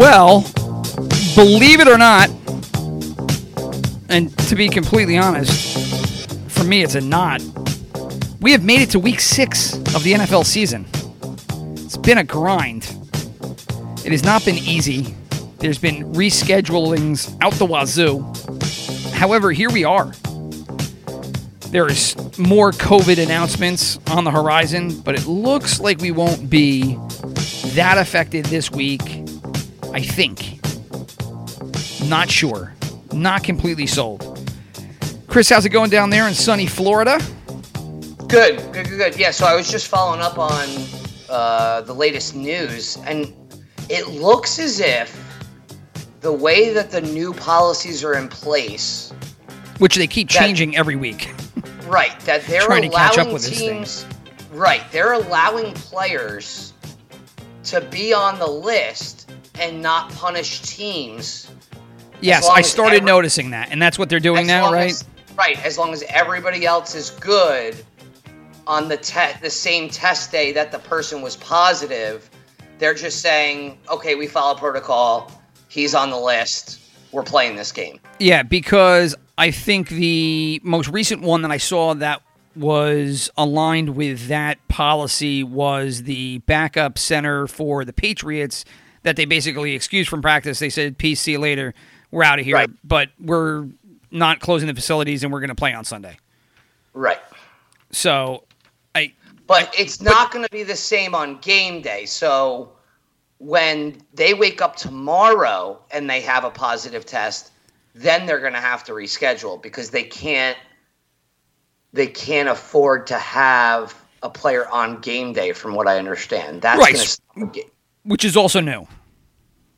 Well, believe it or not, and to be completely honest, for me it's a not. We have made it to week six of the NFL season. It's been a grind. It has not been easy. There's been reschedulings out the wazoo. However, here we are. There is more COVID announcements on the horizon, but it looks like we won't be that affected this week. I think. Not sure. Not completely sold. Chris, how's it going down there in sunny Florida? Good, good, good, good. Yeah, so I was just following up on uh, the latest news, and it looks as if the way that the new policies are in place, Which they keep That- changing every week. right, that they're Trying to allowing catch up with teams, right, they're allowing players to be on the list and not punish teams. Yes, I started every- noticing that, and that's what they're doing now, right? as- right, as long as everybody else is good on the te- the same test day that the person was positive, they're just saying, okay, we follow protocol. He's on the list. We're playing this game. Yeah, because I think the most recent one that I saw that was aligned with that policy was the backup center for the Patriots that they basically excused from practice. They said, "Peace, see you later. We're out of here, Right. but we're not closing the facilities and we're going to play on Sunday." Right. So, I But it's not going to be the same on game day. So when they wake up tomorrow and they have a positive test, then they're going to have to reschedule because they can't they can't afford to have a player on game day from what I understand. That's Right. going to stop ga- which is also new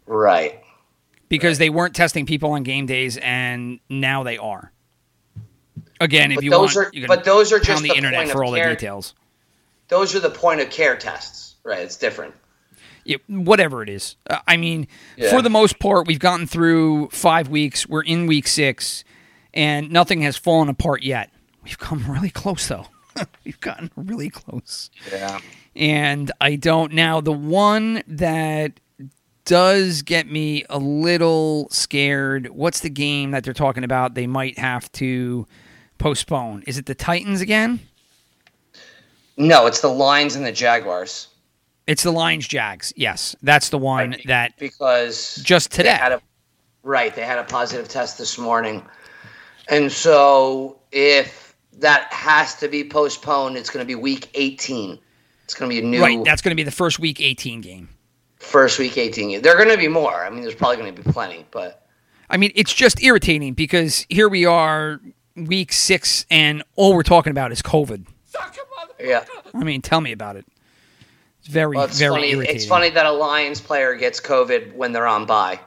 right. because they weren't testing people on game days and now they are. Again, if But you those want, are- but those are just the, the internet for all care. the details. Those are the point of care tests. Right, it's different. Yeah, whatever it is. Uh, I mean, Yeah. for the most part, we've gotten through five weeks. We're in week six, and nothing has fallen apart yet. We've come really close, though. we've gotten really close. Yeah. And I don't now. The one that does get me a little scared. What's the game that they're talking about? They might have to postpone. Is it the Titans again? No, it's the Lions and the Jaguars. It's the Lions Jags. Yes, that's the one Right. that because just they today. had a right they had a positive test this morning and so if that has to be postponed it's going to be week 18 it's going to be a new Right, that's going to be the first week 18 game. first week 18 there are going to be more i mean there's probably going to be plenty but I mean, it's just irritating because here we are, week six, and all we're talking about is COVID. yeah I mean, tell me about it. It's very, well, it's very funny irritating. it's funny that a lions player gets covid when they're on bye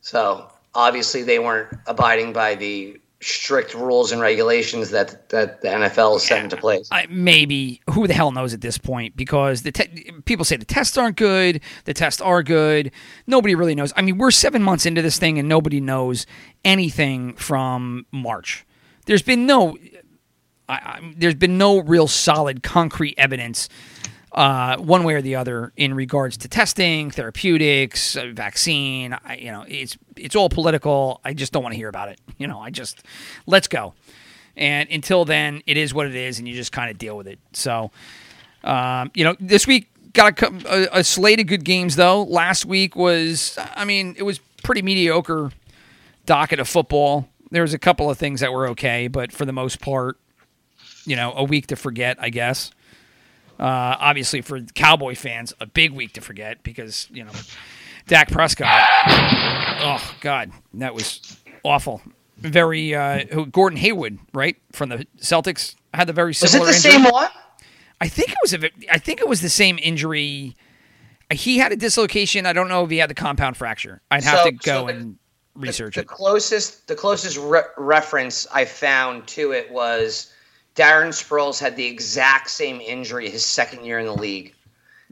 so obviously they weren't abiding by the strict rules and regulations that that the nfl has set into place I, maybe who the hell knows at this point because the te- people say the tests aren't good, the tests are good. Nobody really knows. I mean, we're seven months into this thing and nobody knows anything from March. There's been no, I, I, there's been no real solid concrete evidence. Uh, one way or the other, in regards to testing, therapeutics, uh, vaccine, I, you know, it's it's all political. I just don't want to hear about it. You know, I just let's go. And until then, it is what it is, and you just kind of deal with it. So, um, you know, this week got a, a, a slate of good games, though. Last week was, I mean, it was pretty mediocre docket of football. There was a couple of things that were okay, but for the most part, you know, a week to forget, I guess. Uh, obviously, for Cowboy fans, a big week to forget because, you know, Dak Prescott. Oh, God, that was awful. Very, uh, Gordon Hayward, right? From the Celtics had the very similar. was it the injury. same one I think it was a, I think it was the same injury. He had a dislocation. I don't know if he had the compound fracture. I'd have So- to go so the- and research the it. closest the closest re- reference I found to it was Darren Sproles had the exact same injury his second year in the league,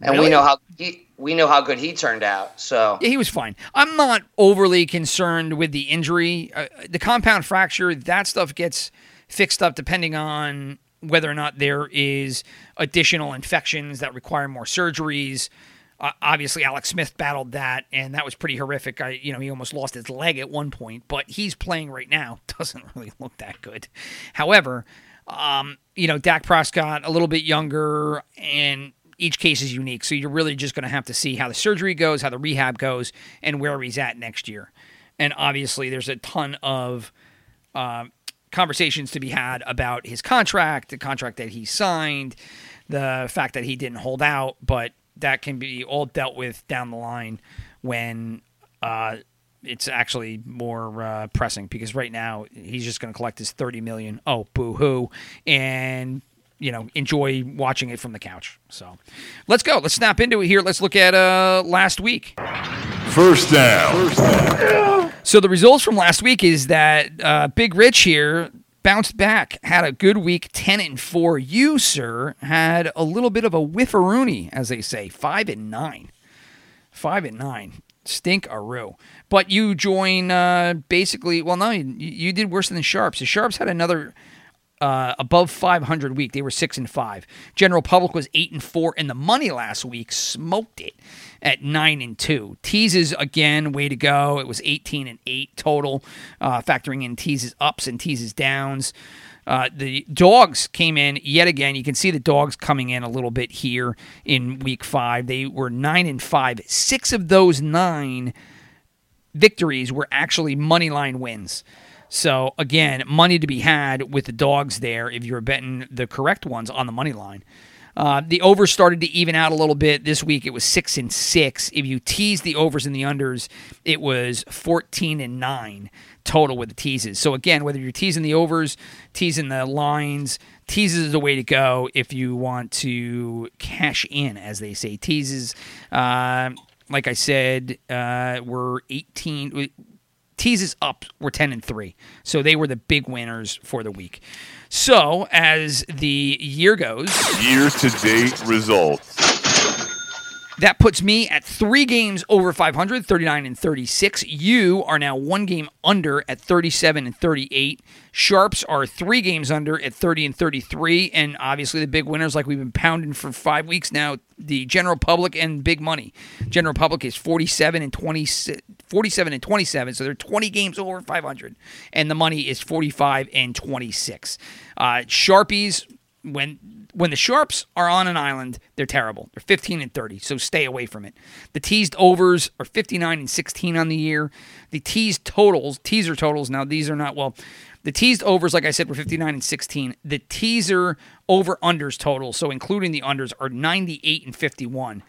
and Really? we know how he, we know how good he turned out. So Yeah, he was fine. I'm not overly concerned with the injury. Uh, the compound fracture, that stuff gets fixed up depending on whether or not there is additional infections that require more surgeries. Uh, obviously, Alex Smith battled that, and that was pretty horrific. I, you know, he almost lost his leg at one point, but he's playing right now. Doesn't really look that good. However, um, you know, Dak Prescott a little bit younger, and each case is unique. So you're really just going to have to see how the surgery goes, how the rehab goes, and where he's at next year. And obviously, there's a ton of um, conversations to be had about his contract, the contract that he signed, the fact that he didn't hold out, but that can be all dealt with down the line when uh, it's actually more uh, pressing because right now he's just going to collect his 30 million. Oh, boo hoo. And you know, enjoy watching it from the couch. So, let's go. Let's snap into it here. Let's look at uh last week. First down. First down. So the results from last week is that uh, Big Rich here bounced back, had a good week, 10 and 4. You, sir, had a little bit of a whiffaroony, as they say, 5 and 9. 5 and 9. Stink aroo, But you join uh, basically. Well, no, you, you, did worse than the Sharps. The Sharps had another uh, above 500 week. They were six and five. General Public was eight and four, and the money last week smoked it at nine and two. Teases again, way to go. It was 18 and eight total, uh, factoring in teases ups and teases downs. Uh, the dogs came in yet again. You can see the dogs coming in a little bit here in week five. They were nine and five. Six of those nine victories were actually money line wins. So again, money to be had with the dogs there if you're betting the correct ones on the money line. Uh, the overs started to even out a little bit this week. It was six and six. If you tease the overs and the unders, it was fourteen and nine total with the teases. So again, whether you're teasing the overs, teasing the lines, teases is the way to go if you want to cash in, as they say. Teases, uh, like I said, uh, were eighteen teases up were 10 and 3 so they were the big winners for the week so as the year goes Year to date results. That puts me at three games over 500 39 and 36 you are now one game under at 37 and 38 sharps are three games under at 30 and 33 and obviously the big winners like we've been pounding for five weeks now the general public and big money. General public is 47 and 20 47 and 27 so they're 20 games over 500 and the money is 45 and 26 uh, sharpies when when the sharps are on an island, they're terrible. They're 15 and 30, so stay away from it. The teased overs are 59 and 16 on the year. The teased totals, teaser totals, now these are not well. The teased overs, like I said, were 59 and 16. The teaser over unders total, so including the unders, are 98 and 51.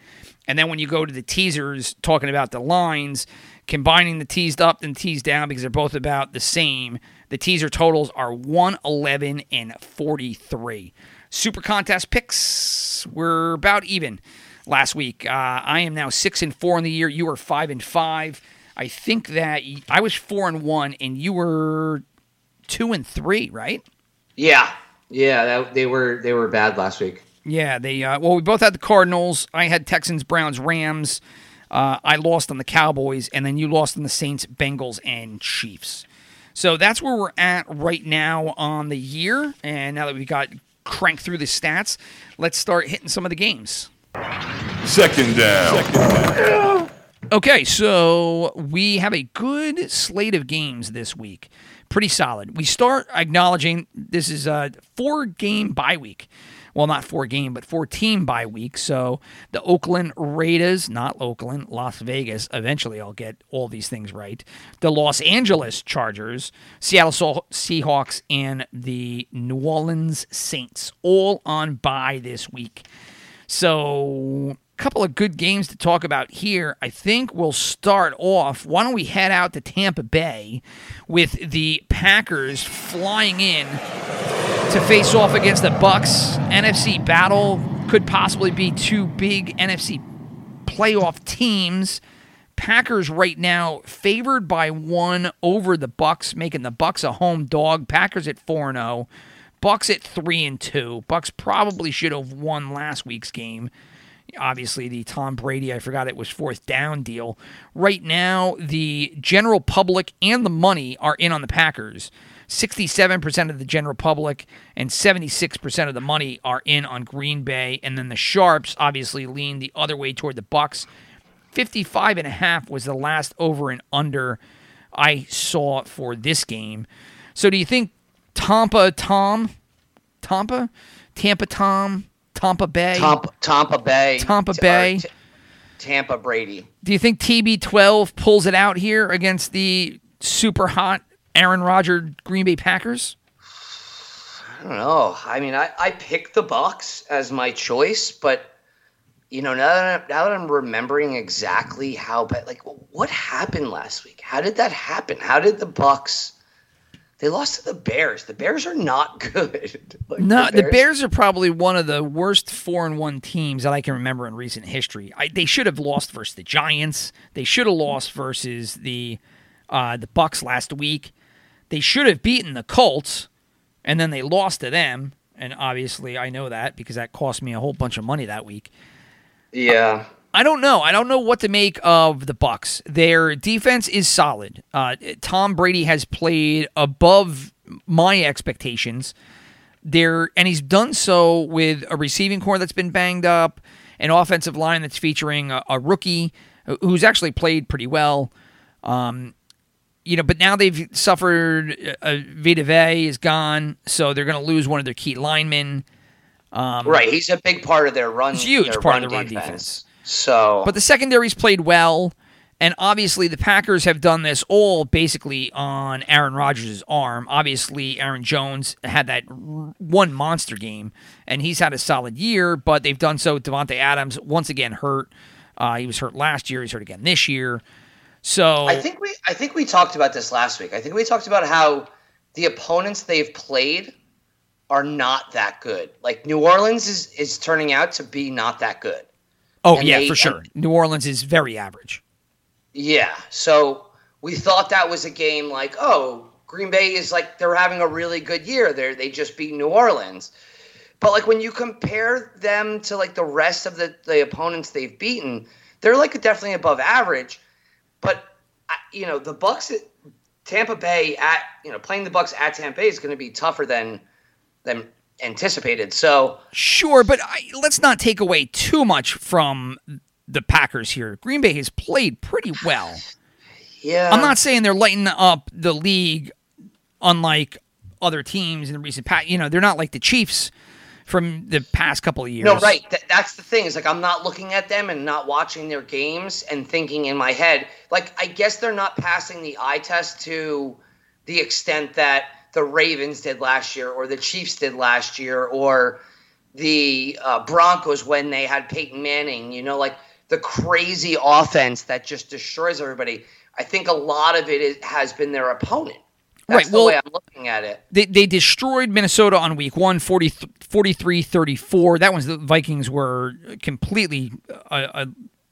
And then when you go to the teasers, talking about the lines, combining the teased up and teased down because they're both about the same, the teaser totals are 111 and 43. Super contest picks were about even last week. Uh, I am now six and four in the year. You were five and five. I think that y- I was four and one, and you were two and three, right? yeah, yeah, that, they were they were bad last week. Yeah, they. Uh, well, we both had the Cardinals. I had Texans, Browns, Rams. Uh, I lost on the Cowboys, and then you lost on the Saints, Bengals, and Chiefs. So that's where we're at right now on the year. And now that we got cranked through the stats, let's start hitting some of the games. Second down. Okay, so we have a good slate of games this week. Pretty solid. We start acknowledging this is a four game bye week. Well, not four game, but four team bye week. So the Oakland Raiders, not Oakland, Las Vegas. Eventually, I'll get all these things right. The Los Angeles Chargers, Seattle Seah- Seahawks, and the New Orleans Saints, all on bye this week. So, a couple of good games to talk about here. I think we'll start off. Why don't we head out to Tampa Bay with the Packers flying in to face off against the Bucks. NFC battle could possibly be two big NFC playoff teams. Packers right now favored by one over the Bucks, making the Bucks a home dog. Packers at four and zero, Bucks at three and two. Bucks probably should have won last week's game. Obviously, the Tom Brady, I forgot it was fourth down deal. Right now, the general public and the money are in on the Packers. 67% of the general public and 76% of the money are in on Green Bay. And then the Sharps obviously lean the other way toward the Bucks. 55 and a half was the last over and under I saw for this game. So do you think Tampa Tom, Tampa, Tampa Tom, Tampa Bay, Tampa, Tampa Bay, Tampa uh, Bay. T- Tampa Brady. do you think TB12 pulls it out here against the super hot Aaron Rodgers Green Bay Packers? I don't know. I mean, I, I picked the Bucks as my choice, but you know, now that, I, now that I'm remembering exactly how bad, like, what happened last week? How did that happen? How did the Bucks? They lost to the Bears. The Bears are not good. Like, No, the Bears are probably one of the worst four and one teams that I can remember in recent history. I, they should have lost versus the Giants. They should have lost versus the uh, the Bucks last week. They should have beaten the Colts, and then they lost to them. And obviously, I know that because that cost me a whole bunch of money that week. Yeah. I don't know. I don't know what to make of the Bucks. Their defense is solid. Uh, Tom Brady has played above my expectations. There, and he's done so with a receiving corps that's been banged up, an offensive line that's featuring a, a rookie who's actually played pretty well. Um, you know, but now they've suffered. Uh, Vita Vea is gone, so they're going to lose one of their key linemen. right. He's a big part of their run. He's a huge their part run of the run defense. defense. So, But the secondary's played well, and obviously the Packers have done this all basically on Aaron Rodgers' arm. Obviously, Aaron Jones had that one monster game, and he's had a solid year, but they've done so. Davante Adams, once again, hurt. Uh, he was hurt last year. He's hurt again this year. So I think we I think we talked about this last week. I think we talked about how the opponents they've played are not that good. Like New Orleans is is turning out to be not that good. oh and yeah, they- for sure. New Orleans is very average. Yeah. So we thought that was a game like, oh, Green Bay is like they're having a really good year. They they just beat New Orleans. But like when you compare them to like the rest of the, the opponents they've beaten, they're like definitely above average. But you know the Bucks, at Tampa Bay at you know playing the Bucks at Tampa Bay is going to be tougher than than anticipated. So Sure, but I, let's not take away too much from the Packers here. Green Bay has played pretty well. yeah, I'm not saying they're lighting up the league, unlike other teams in the recent past. You know, they're not like the Chiefs from the past couple of years. No, right. Th- that's the thing. Is like I'm not looking at them and not watching their games and thinking in my head. Like I guess they're not passing the eye test to the extent that the Ravens did last year, or the Chiefs did last year, or the uh, Broncos when they had Peyton Manning. You know, like the crazy offense that just destroys everybody. I think a lot of it is, has been their opponent. That's Right, the well- way I'm looking at it. They, they destroyed Minnesota on week one, 40, 43-34. That one's the Vikings were completely a, a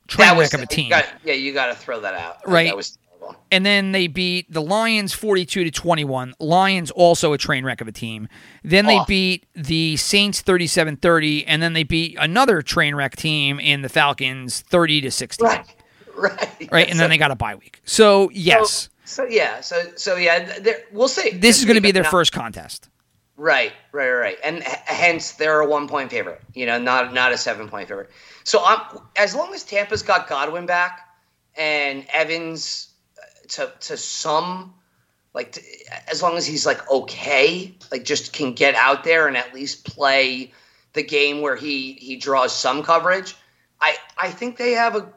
train was wreck of a you team. got- yeah, you got to throw that out. Right. That was terrible. and then they beat the Lions 42 to 21. Lions also a train wreck of a team. Then they Awful. beat the Saints 37-30 and then they beat another train wreck team in the Falcons 30 to 16. Right. Right. Right? And then they got a bye week. So, yes. So, so yeah, so so yeah, we'll see. this is going to be their Not- first contest. Right, right, right, and h- hence they're a one point favorite. You know, not not a seven point favorite. So I'm as long as Tampa's got Godwin back and Evans uh, to to some like to, as long as he's like okay, like just can get out there and at least play the game where he he draws some coverage. I I think they have a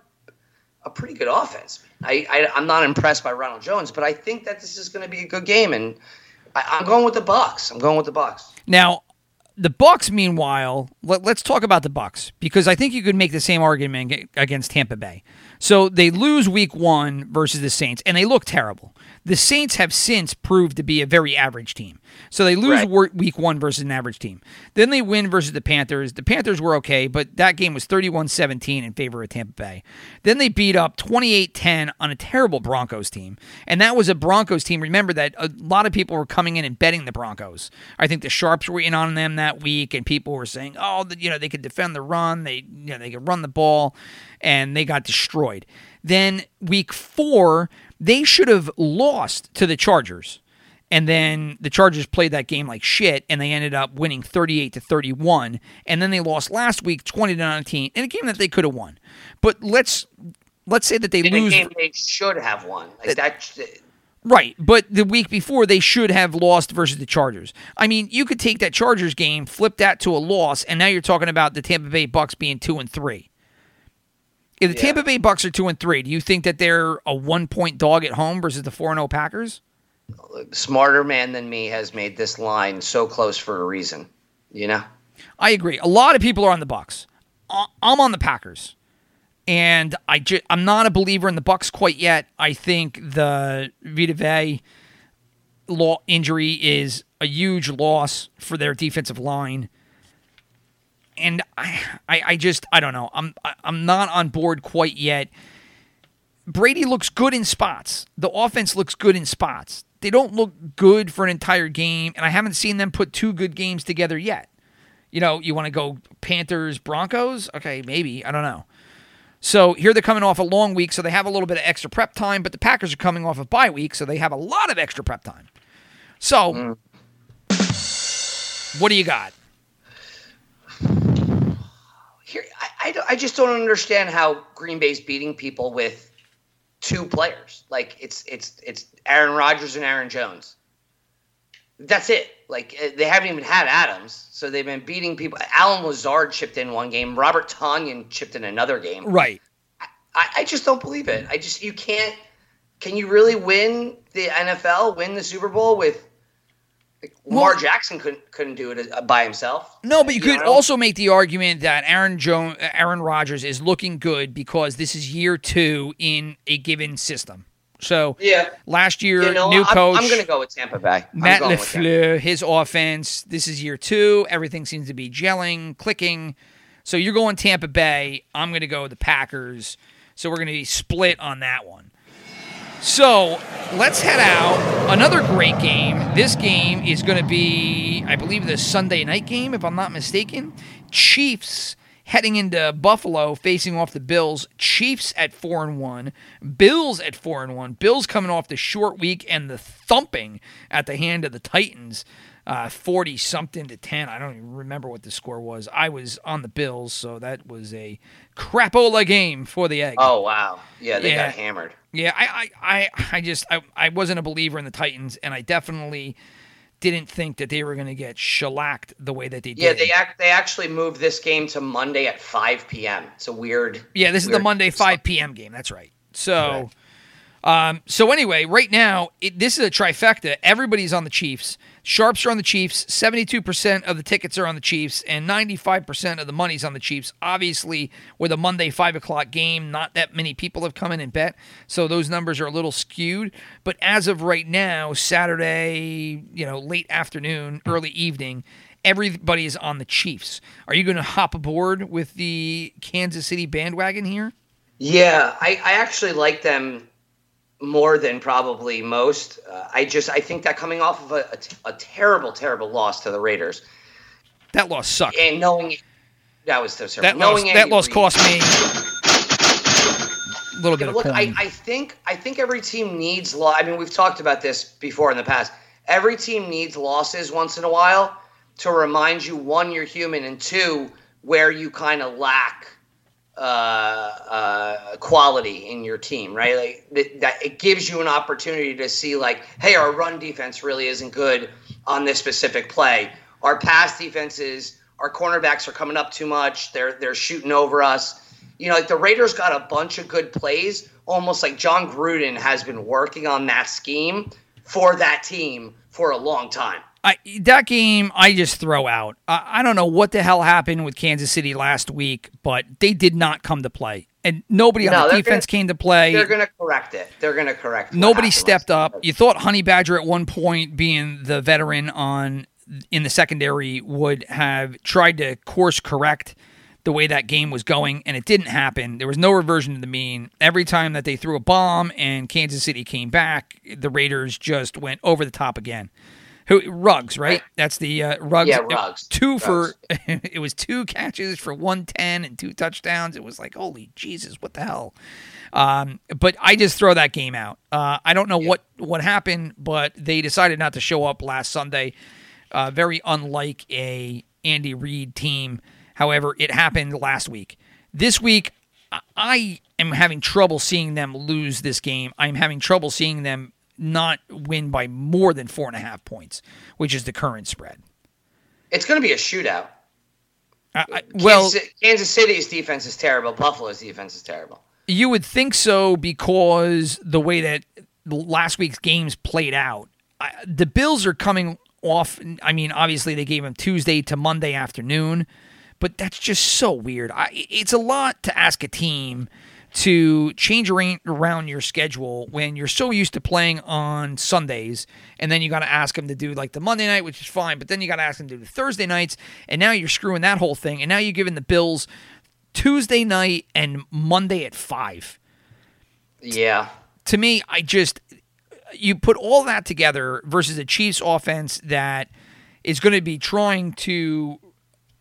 a pretty good offense. I, I I'm not impressed by Ronald Jones, but I think that this is going to be a good game, and I, I'm going with the Bucks. I'm going with the Bucks. Now, the Bucks, meanwhile, let, us talk about the Bucks because I think you could make the same argument against Tampa Bay. So they lose Week One versus the Saints, and they look terrible. The Saints have since proved to be a very average team. So they lose right. week one versus an average team. Then they win versus the Panthers. The Panthers were okay, but that game was 31 17 in favor of Tampa Bay. Then they beat up 28 10 on a terrible Broncos team. And that was a Broncos team. Remember that a lot of people were coming in and betting the Broncos. I think the Sharps were in on them that week, and people were saying, oh, you know, they could defend the run, they, you know, they could run the ball, and they got destroyed. Then week four, they should have lost to the Chargers. And then the Chargers played that game like shit, and they ended up winning 38 to 31. And then they lost last week 20 to 19 in a game that they could have won. But let's let's say that they in lose. A game they should have won. Like that. Right, but the week before they should have lost versus the Chargers. I mean, you could take that Chargers game, flip that to a loss, and now you're talking about the Tampa Bay Bucks being two and three. If the yeah. Tampa Bay Bucks are two and three, do you think that they're a one point dog at home versus the four and zero oh Packers? Smarter man than me has made this line so close for a reason. You know. I agree. A lot of people are on the Bucks. I'm on the Packers, and I ju- I'm not a believer in the Bucks quite yet. I think the Vita Vea law injury is a huge loss for their defensive line and I, I, I just I don't know. I'm I'm not on board quite yet. Brady looks good in spots. The offense looks good in spots. They don't look good for an entire game, and I haven't seen them put two good games together yet. You know, you want to go Panthers Broncos? Okay, maybe I don't know. So here they're coming off a long week, so they have a little bit of extra prep time. But the Packers are coming off of bye week, so they have a lot of extra prep time. So, mm. what do you got? Here I, I, I just don't understand how Green Bay's beating people with two players. Like it's it's it's Aaron Rodgers and Aaron Jones. That's it. Like eh, they haven't even had Adams, so they've been beating people. Allen Lazard chipped in one game. Robert Tonyan chipped in another game. Right. I, I just don't believe it. I just you can't. Can you really win the NFL, win the Super Bowl with Lamar well, Jackson couldn't couldn't do it uh, by himself. No, but you, you could know? also make the argument that Aaron Jones, Aaron Rodgers is looking good because this is year two in a given system. So yeah, last year you know, new I'm, coach. I'm, going to go with Tampa Bay. I'm Matt Lafleur, his offense. This is year two. Everything seems to be gelling, clicking. So you're going Tampa Bay. I'm going to go the Packers. So we're going to be split on that one. So let's head out. Another great game. This game is going to be, I believe, the Sunday night game, if I'm not mistaken. Chiefs heading into Buffalo, facing off the Bills. Chiefs at four and one. Bills at four and one. Bills coming off the short week and the thumping at the hand of the Titans forty uh, something to ten. I don't even remember what the score was. I was on the Bills, so that was a crapola game for the egg. Oh wow, yeah, they yeah. got hammered. Yeah, I, I, I, I just I, I wasn't a believer in the Titans, and I definitely didn't think that they were going to get shellacked the way that they did. Yeah, they act, they actually moved this game to Monday at 5 p.m. It's a weird. Yeah, this weird is the Monday 5 p.m. game. That's right. So, right. um, so anyway, right now it, this is a trifecta. Everybody's on the Chiefs. Sharps are on the Chiefs. 72% of the tickets are on the Chiefs, and 95% of the money's on the Chiefs. Obviously, with a Monday 5 o'clock game, not that many people have come in and bet, so those numbers are a little skewed. But as of right now, Saturday, you know, late afternoon, early evening, everybody is on the Chiefs. Are you going to hop aboard with the Kansas City bandwagon here? Yeah, I, I actually like them more than probably most. Uh, I just I think that coming off of a, a, a, terrible, terrible loss to the Raiders. That loss sucked. And knowing that was so That loss, that loss cost me a little bit look, of I, I think I think every team needs loss. I mean, we've talked about this before in the past. Every team needs losses once in a while to remind you one, you're human, and two, where you kind of lack uh, uh, quality in your team, right? Like that, that, it gives you an opportunity to see, like, hey, our run defense really isn't good on this specific play. Our pass defenses, our cornerbacks are coming up too much. They're they're shooting over us. You know, like the Raiders got a bunch of good plays, almost like Jon Gruden has been working on that scheme for that team for a long time. I that game I just throw out. I, I don't know what the hell happened with Kansas City last week, but they did not come to play, and nobody on the defense gonna- came to play. They're going to correct it. They're going to correct. Nobody stepped up. You thought Honey Badger at one point, being the veteran on in the secondary, would have tried to course correct the way that game was going, and it didn't happen. There was no reversion to the mean. Every time that they threw a bomb and Kansas City came back, the Raiders just went over the top again. Who Ruggs, right? That's the uh, Ruggs. Yeah, Ruggs. Two for it was two catches for one ten and two touchdowns. It was like holy Jesus, what the hell? Um, but I just throw that game out. Uh, I don't know what what happened, but they decided not to show up last Sunday. Uh, very unlike a Andy Reid team. However, it happened last week. This week, I am having trouble seeing them lose this game. I'm having trouble seeing them not win by more than four and a half points, which is the current spread. It's going to be a shootout. I, I, well, Kansas, Kansas City's defense is terrible. Buffalo's defense is terrible. You would think so because the way that last week's games played out. I, the Bills are coming off. I mean, obviously they gave them Tuesday to Monday afternoon, but that's just so weird. I, it's a lot to ask a team to change around your schedule when you're so used to playing on Sundays, and then you got to ask them to do like the Monday night, which is fine, but then you got to ask them to do the Thursday nights, and now you're screwing that whole thing, and now you're giving the Bills Tuesday night and Monday at five. Yeah. To me, I just you put all that together versus a Chiefs offense that is going to be trying to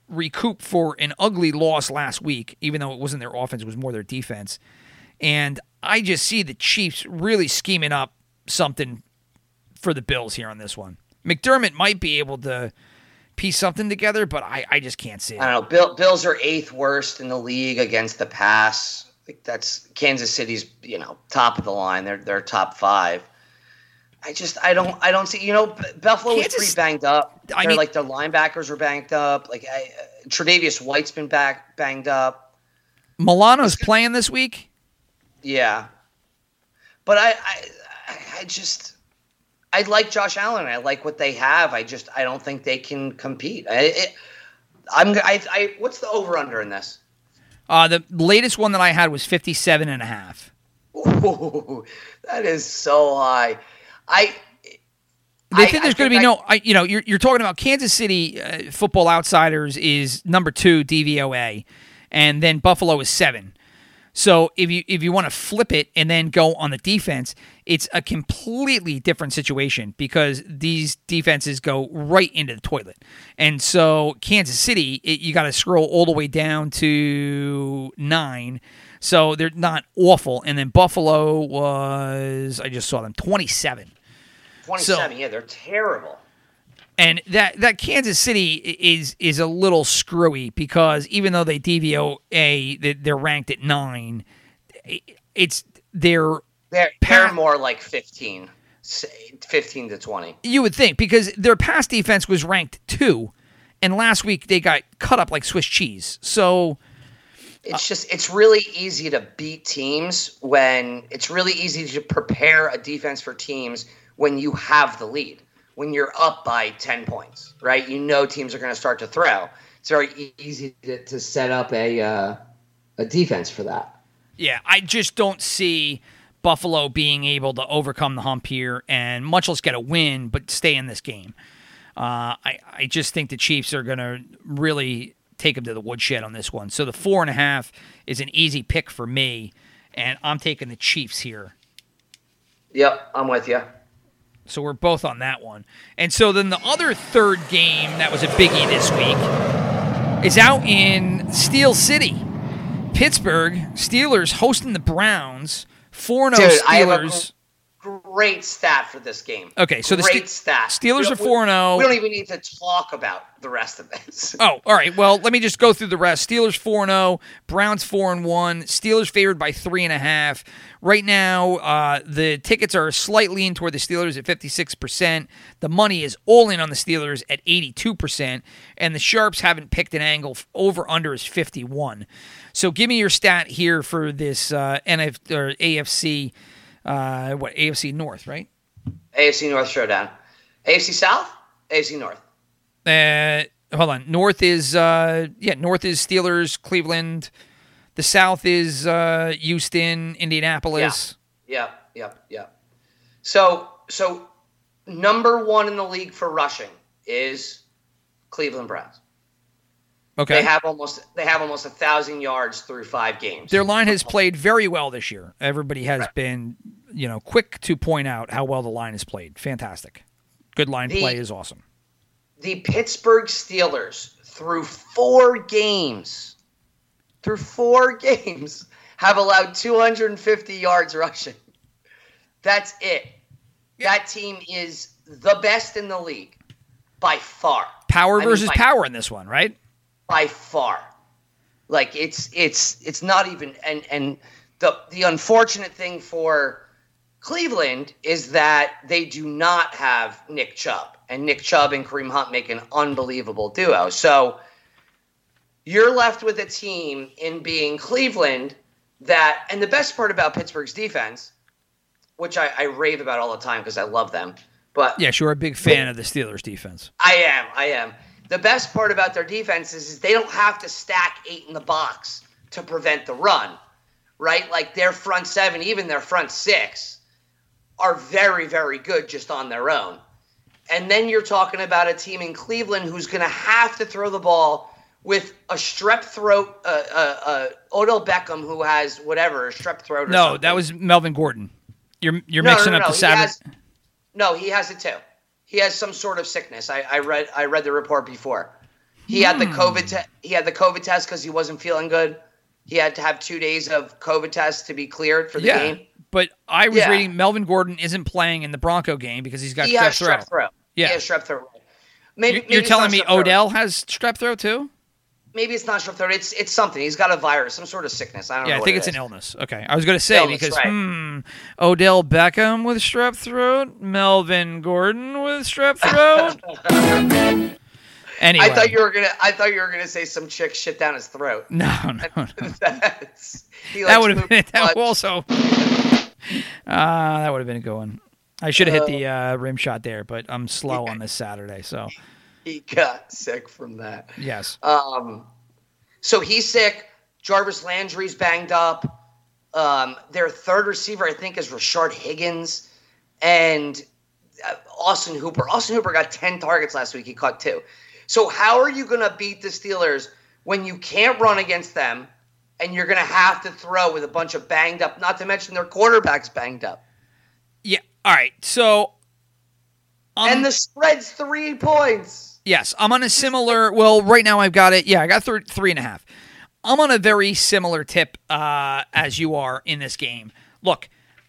recoup for an ugly loss last week, even though it wasn't their offense, it was more their defense. And I just see the Chiefs really scheming up something for the Bills here on this one. McDermott might be able to piece something together, but I, I just can't see it. I don't know. Bill, Bills are eighth worst in the league against the pass. That's Kansas City's, you know, top of the line. They're they're top five. I just I don't I don't see. You know, Buffalo was pretty banged up. I They're mean- like their linebackers were banged up. Like I, uh, Tre'Davious White's been back banged up. Milano's playing this week. Yeah, but I I I- I just. I like Josh Allen. I like what they have. I just I don't think they can compete. I, it, I'm I, I what's the over under in this? Uh, the latest one that I had was 57 and a half. Ooh, that is so high. I They think I there's going to be I- no, I, you know, you're, you're talking about Kansas City uh, Football Outsiders is number two DVOA, and then Buffalo is seven. So if you if you want to flip it and then go on the defense, it's a completely different situation because these defenses go right into the toilet. And so Kansas City, it, you got to scroll all the way down to nine. So they're not awful. And then Buffalo was I just saw them twenty seven. 27. yeah, they're terrible. And that that Kansas City is is a little screwy because even though they DVOA, they- they're ranked at nine. It's they're They're they're more like 15, 15 to 20. you would think because their pass defense was ranked two, and last week they got cut up like Swiss cheese. So It's just it's really easy to beat teams when it's really easy to prepare a defense for teams when you have the lead. When you're up by 10 points, right? You know teams are going to start to throw. It's very easy to, to set up a uh, a defense for that. yeah, I just don't see Buffalo being able to overcome the hump here and much less get a win, but stay in this game. Uh, I, I just think the Chiefs are going to really take them to the woodshed on this one. So the four and a half is an easy pick for me, and I'm taking the Chiefs here. Yep, I'm with you. So we're both on that one. And so then the other third game that was a biggie this week is out in Steel City. Pittsburgh Steelers hosting the Browns. 4 0 Dude, I have a Steelers. Great stat for this game. Okay, so the great Ste- stat. Steelers are don't- 4-0. We don't even need to talk about the rest of this. Oh, all right. Well, let me just go through the rest. Steelers four and zero. Browns four and one. Steelers favored by three and a half. Right now, uh, the tickets are slightly in toward the Steelers at fifty six percent. The money is all in on the Steelers at eighty two percent, and the sharps haven't picked an angle. Over under is fifty one. So give me your stat here for this uh, NF or AFC. Uh, what AFC North, right? AFC North showdown. AFC South? AFC North. Uh, hold on. North is uh, yeah. North is Steelers, Cleveland. The South is uh, Houston, Indianapolis. Yep, yep, yep. So, so number one in the league for rushing is Cleveland Browns. Okay. They have almost they have almost a thousand yards through five games. Their line has played very well this year. Everybody has Right. been, you know, quick to point out how well the line is played. Fantastic. Good line The- play is awesome. the Pittsburgh Steelers through four games, through four games, have allowed 250 yards rushing. That's it. That team is the best in the league by far. Power I mean, versus by- power in this one, right? by far. Like it's it's it's not even and and the the unfortunate thing for Cleveland is that they do not have Nick Chubb. And Nick Chubb and Kareem Hunt make an unbelievable duo. So you're left with a team in being Cleveland that and the best part about Pittsburgh's defense, which I, I rave about all the time because I love them. But Yes, you're a big fan of the Steelers defense. I am. I am. The best part about their defense is, is they don't have to stack eight in the box to prevent the run, right? Like their front seven, even their front six, are very, very good just on their own. And then you're talking about a team in Cleveland who's going to have to throw the ball with a strep throat, uh, uh, uh, Odell Beckham, who has whatever, a strep throat. Or No, something. that was Melvin Gordon. You're you're No, mixing no, up no. the He Saturday. has- no, he has it too. He has some sort of sickness. I, I read I read the report before. He had the Hmm. COVID te- he had the COVID test because he wasn't feeling good. He had to have two days of COVID tests to be cleared for the yeah, game. But I was Yeah. reading Melvin Gordon isn't playing in the Bronco game because he's got He strep has throat. strep throat. Yeah. he has strep throat. Maybe, You- maybe You're it's telling me strep throat. Odell has strep throat too? Maybe it's not strep throat. It's it's something. He's got a virus, some sort of sickness. I don't know. Yeah, I think it it's is. an illness. Okay, I was going to say Illness, because right. hmm, Odell Beckham with strep throat, Melvin Gordon with strep throat. anyway, I thought you were gonna. I thought you were gonna say some chick shit down his throat. no, no, no. That's, he that would have been that also. Uh, that would have been a good one. I should have hit the uh, rim shot there, but I'm slow on this Saturday, so He got sick from that. yes. Um, so he's sick. Jarvis Landry's banged up. Um, their third receiver, I think, is Rashard Higgins and uh, Austin Hooper. Austin Hooper got 10 targets last week. He caught two. So, how are you going to beat the Steelers when you can't run against them and you're going to have to throw with a bunch of banged up, not to mention their quarterback's banged up? Yeah. All right. So, um, and the spread's three points. Yes, I'm on a similar. Well, right now I've got it. Yeah, I got th- three and a half. I'm on a very similar tip uh, as you are in this game. Look,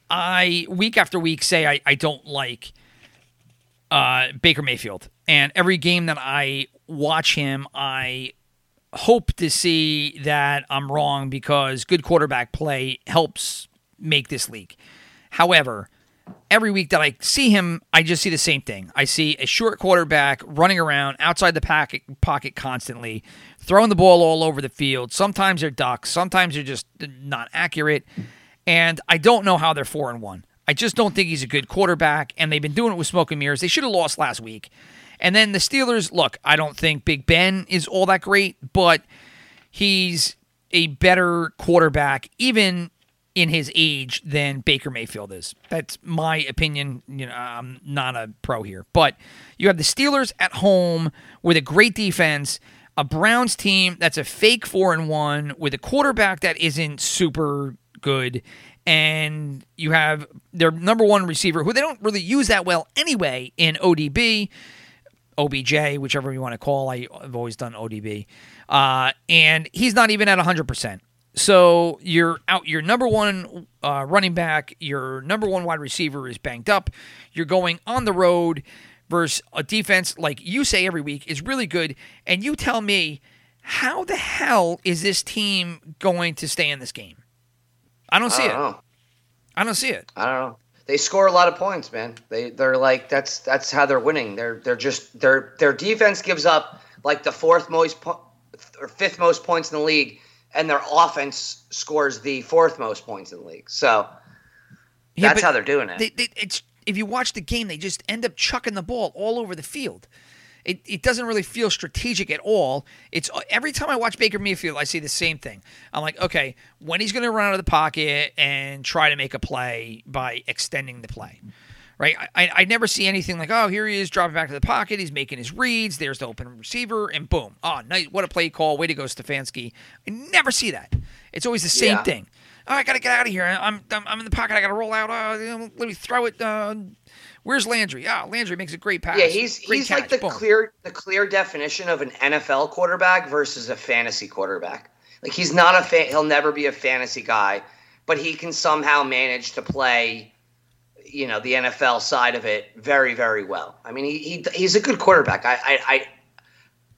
I week after week say I, I don't like uh, Baker Mayfield, and every game that I watch him, I hope to see that I'm wrong because good quarterback play helps make this league. However, every week that I see him, I just see the same thing. I see a short quarterback running around outside the pocket, pocket constantly, throwing the ball all over the field. Sometimes they're ducks, sometimes they're just not accurate. And I don't know how they're four and one. I just don't think he's a good quarterback, and they've been doing it with smoke and mirrors. They should have lost last week. And then the Steelers, look, I don't think Big Ben is all that great, but he's a better quarterback, even in his age, than Baker Mayfield is. That's my opinion. You know, I'm not a pro here, but you have the Steelers at home with a great defense, a Browns team that's a fake four and one with a quarterback that isn't super good. And you have their number one receiver, who they don't really use that well anyway, in ODB. OBJ, whichever you want to call. I, I've always done ODB. Uh, and he's not even at 100%. So you're out. Your number one uh, running back, your number one wide receiver is banged up. You're going on the road versus a defense like you say every week is really good. And you tell me, how the hell is this team going to stay in this game? I don't see I it. don't know. I don't see it. I don't know. They score a lot of points, man. They they're like that's that's how they're winning. They're they're just their their defense gives up like the fourth most po- or fifth most points in the league, and their offense scores the fourth most points in the league. So Yeah, that's how they're doing it. They, they, it's if you watch the game, they just end up chucking the ball all over the field. It, it doesn't really feel strategic at all. It's every time I watch Baker Mayfield, I see the same thing. I'm like, okay, when he's going to run out of the pocket and try to make a play by extending the play, right? I, I never see anything like, oh, here he is dropping back to the pocket. He's making his reads. There's the open receiver, and boom, oh, nice, what a play call. Way to go, Stefanski. I never see that. It's always the same Yeah. thing. Oh, I gotta get out of here. I'm, I'm I'm in the pocket. I gotta roll out. Uh, let me throw it. Uh, where's Landry? Ah, Landry makes a great pass. Yeah, he's Great he's like the Boom. clear the clear definition of an NFL quarterback versus a fantasy quarterback. Like he's not a fan. He'll never be a fantasy guy, but he can somehow manage to play, you know, the NFL side of it very very well. I mean, he, he he's a good quarterback. I I I,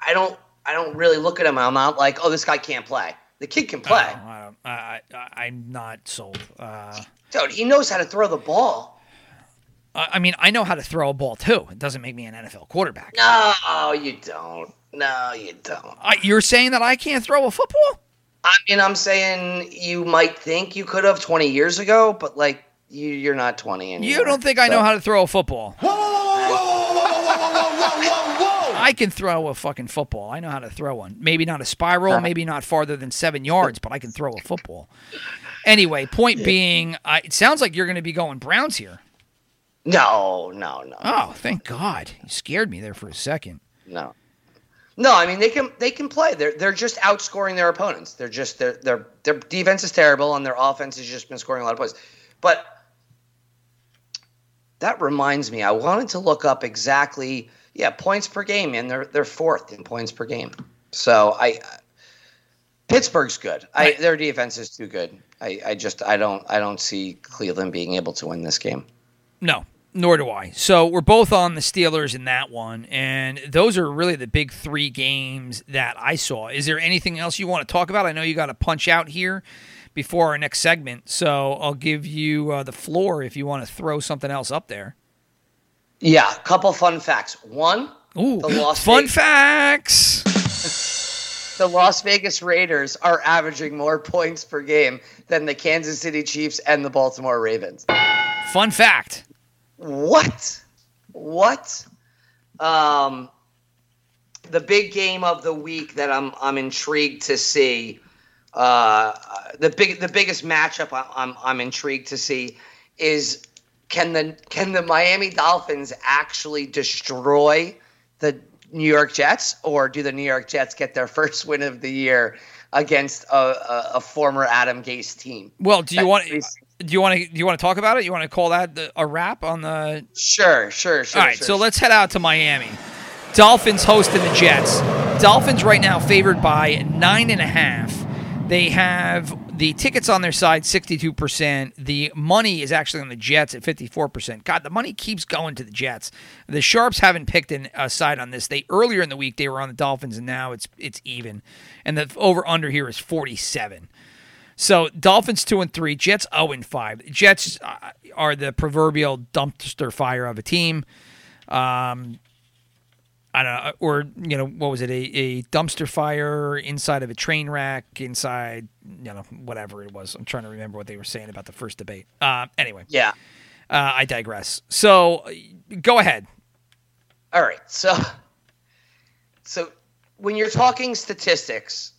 I don't I don't really look at him. I'm not like, oh, this guy can't play. The kid can play, Oh, I I, I, I'm not sold. Uh, dude. He knows how to throw the ball. I I mean, I know how to throw a ball too. It doesn't make me an NFL quarterback. No, you don't. No, you don't. Uh, you're saying that I can't throw a football? I mean, I'm saying you might think you could have 20 years ago, but like you, you're not 20 anymore. You don't think I know how to throw a football? I can throw a fucking football. I know how to throw one. Maybe not a spiral, maybe not farther than seven yards, but I can throw a football. Anyway, point being, uh, it sounds like you're going to be going Browns here. No, no, no, Oh, thank God! You scared me there for a second. no, no. I mean, they can they can play. They're they're just outscoring their opponents. They're just their their their defense is terrible and their offense has just been scoring a lot of points. But that reminds me, I wanted to look up exactly yeah points per game, and they're they're fourth in points per game. So I. Pittsburgh's good. I, their defense is too good. I, I just I don't I don't see Cleveland being able to win this game. No, nor do I. So we're both on the Steelers in that one, and those are really the big three games that I saw. Is there anything else you want to talk about? I know you got to punch out here before our next segment, so I'll give you uh, the floor if you want to throw something else up there. Yeah, a couple fun facts. One, Ooh, The Las fun Vegas- facts. the Las Vegas Raiders are averaging more points per game than the Kansas City Chiefs and the Baltimore Ravens. Fun fact. What? What? Um, the big game of the week that I'm I'm intrigued to see. Uh, the big the biggest matchup I- I'm I'm intrigued to see is can the can the Miami Dolphins actually destroy the New York Jets, or do the New York Jets get their first win of the year against a, a, a former Adam Gase team? Well, do you That want is- do you want to do you want to talk about it? You want to call that the, a wrap on the Sure, sure, sure. All right, sure, so sure. let's head out to Miami. Dolphins hosting the Jets. Dolphins right now favored by nine and a half. They have the tickets on their side, 62%. The money is actually on the Jets at 54%. God, the money keeps going to the Jets. The Sharps haven't picked an- a side on this. They earlier in the week they were on the Dolphins, and now it's it's even. And the over under here is 47. So Dolphins two and three, Jets zero and five. Jets uh, are the proverbial dumpster fire of a team. Um, I don't know, or you know, what was it? A, a dumpster fire inside of a train wreck, inside you know whatever it was. I'm trying to remember what they were saying about the first debate. Uh, anyway, yeah. uh, I digress. So go ahead. All right. So, so when you're talking statistics,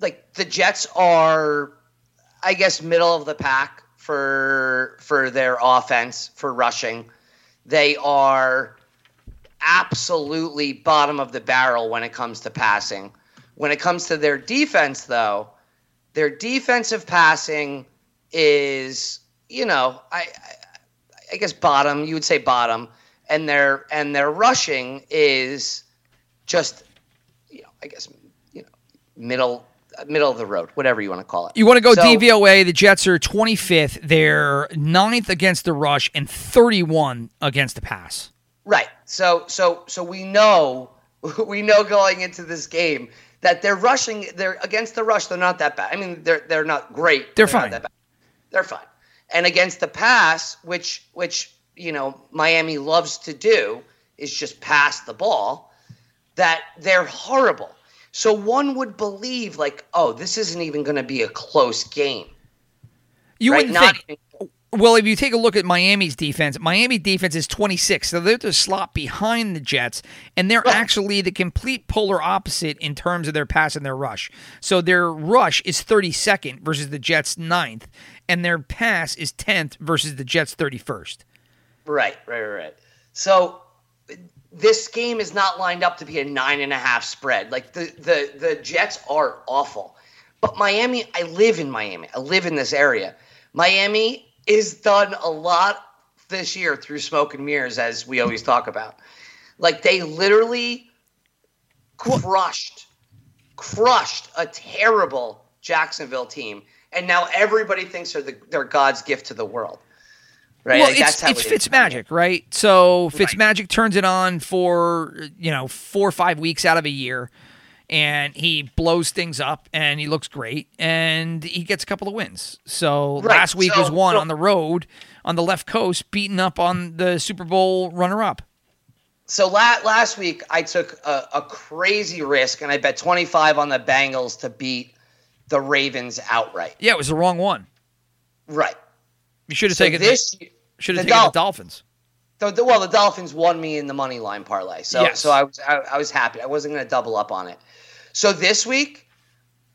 like the Jets are, I guess, middle of the pack for for their offense for rushing. They are absolutely bottom of the barrel when it comes to passing. When it comes to their defense, though, their defensive passing is, you know, I, I, I guess bottom. You would say bottom, and their and their rushing is just, you know, I guess, you know, middle middle of the road, whatever you want to call it. You want to go So- DVOA? The Jets are 25th. They're ninth against the rush and 31 against the pass. Right. So so so we know we know going into this game that they're rushing they're against the rush they're not that bad. I mean they're they're not great. They're not fine. They're fine. And against the pass, which which you know Miami loves to do is just pass the ball, that they're horrible. So one would believe like, oh, this isn't even going to be a close game. You right? wouldn't Not think. Well, if you take a look at Miami's defense, Miami defense is 26, so they're the slot behind the Jets, and they're actually the complete polar opposite in terms of their pass and their rush. So their rush is 32nd versus the Jets 9th, and their pass is 10th versus the Jets 31st. Right, right, right, right. So this game is not lined up to be a nine and a half spread. Like the the the Jets are awful, but Miami. I live in Miami. I live in this area. Miami is done a lot this year through smoke and mirrors, as we always talk about. Like they literally crushed, crushed a terrible Jacksonville team, and now everybody thinks they're the, they're God's gift to the world. Right? Well, Like, it's, it's it is. Fitzmagic, right? So Fitzmagic turns it on for, you know, four or five weeks out of a year, and he blows things up, and he looks great, and he gets a couple of wins. So Right, last week so- was one so- on the road on the left coast, beating up on the Super Bowl runner-up. So la- last week I took a, a crazy risk and I bet 25 on the Bengals to beat the Ravens outright. Yeah, it was the wrong one. Right. You should have So taken this should have taken the Dolphins. the, the- well the Dolphins won me in the money line parlay. So Yes. so I was I, I was happy. I wasn't going to double up on it. So this week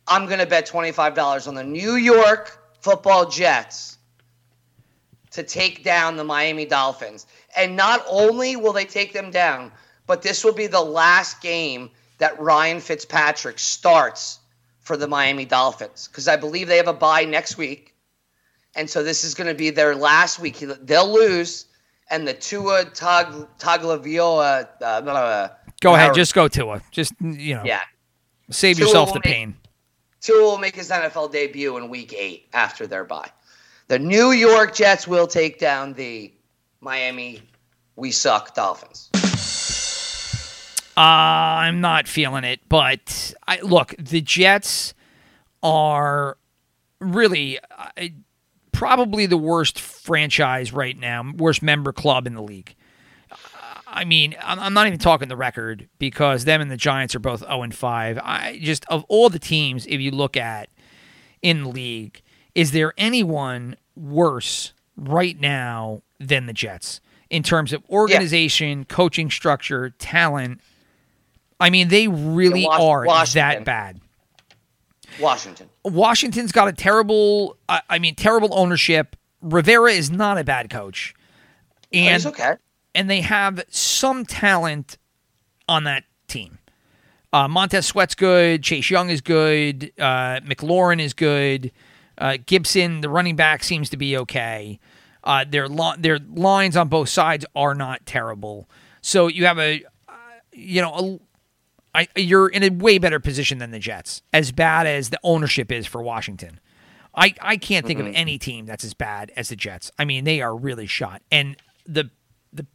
I'm going to bet $25 on the New York Football Jets to take down the Miami Dolphins. And not only will they take them down, but this will be the last game that Ryan Fitzpatrick starts for the Miami Dolphins because I believe they have a bye next week. And so this is going to be their last week. They'll lose, and the Tua Tag, Tagovailoa. Uh, Go ahead, just go to it. Just you know, yeah. save Tua yourself the make- pain. Tua will make his NFL debut in Week Eight after their bye. The New York Jets will take down the Miami We Suck Dolphins. Uh, I'm not feeling it, but I look, the Jets are really uh, probably the worst franchise right now, worst member club in the league. I mean, I'm not even talking the record because them and the Giants are both 0 and 5. I just of all the teams, if you look at in the league, is there anyone worse right now than the Jets in terms of organization, coaching structure, talent? I mean, they really Yeah, Was- are Washington. that bad. Washington. Washington's got a terrible, I I mean, terrible ownership. Rivera is not a bad coach, and He's okay. and they have some talent on that team. Uh, Montez Sweat's good. Chase Young is good. Uh, McLaurin is good. Uh, Gibson, the running back, seems to be okay. Uh, their li- their lines on both sides are not terrible. So you have a, uh, you know, a, I, you're in a way better position than the Jets. As bad as the ownership is for Washington, I, I can't think of any team that's as bad as the Jets. I mean, they are really shot. And the the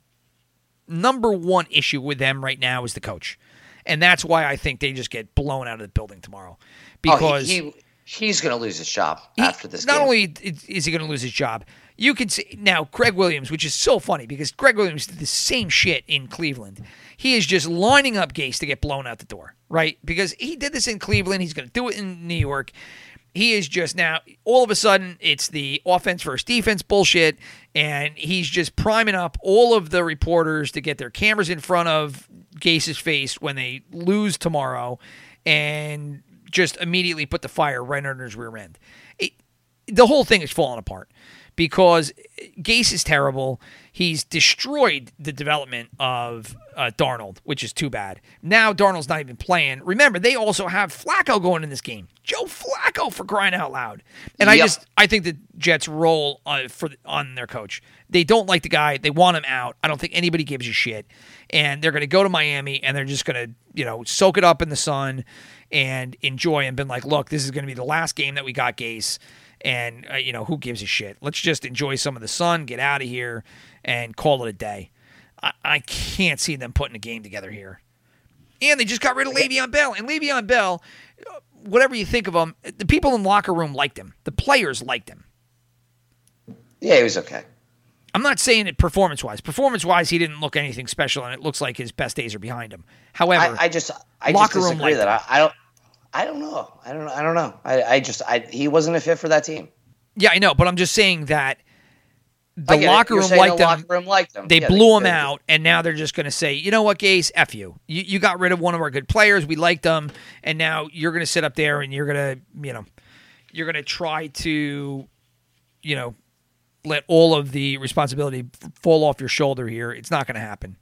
number one issue with them right now is the coach, and that's why I think they just get blown out of the building tomorrow. Because oh, he, he he's going to lose his job he- after this. Not game. only is he going to lose his job, you can see now Gregg Williams, which is so funny because Gregg Williams did the same shit in Cleveland. He is just lining up Gase to get blown out the door, right? Because he did this in Cleveland, he's going to do it in New York. He is just now all of a sudden it's the offense versus defense bullshit, and he's just priming up all of the reporters to get their cameras in front of Gase's face when they lose tomorrow, and just immediately put the fire right under his rear end. It, the whole thing is falling apart because Gase is terrible. He's destroyed the development of uh, Darnold, which is too bad. Now Darnold's not even playing. Remember, they also have Flacco going in this game. Joe Flacco for crying out loud. And I just I think the Jets roll uh, for on their coach. They don't like the guy. They want him out. I don't think anybody gives a shit. And they're going to go to Miami and they're just going to you know soak it up in the sun and enjoy and been like, look, this is going to be the last game that we got Gase and uh, you know who gives a shit? Let's just enjoy some of the sun get out of here and call it a day. I, I can't see them putting a game together here. And they just got rid of Le'Veon Bell and Le'Veon Bell uh, whatever you think of him the people in the locker room liked him. The players liked him. Yeah, he was okay. I'm not saying it performance wise performance wise he didn't look anything special and it looks like his best days are behind him. However I, I just I Locker just disagree like that I, I don't I don't know I don't I don't know I, I just I he wasn't a fit for that team. Yeah, I know, but I'm just saying that the I get it. locker room liked the them. locker room liked them. They Yeah, blew him they- out, and now they're just going to say, you know what, Gase, f you. you. You got rid of one of our good players. We liked them, and now you're going to sit up there and you're going to, you know, you're going to try to, you know, let all of the responsibility fall off your shoulder here. It's not going to happen.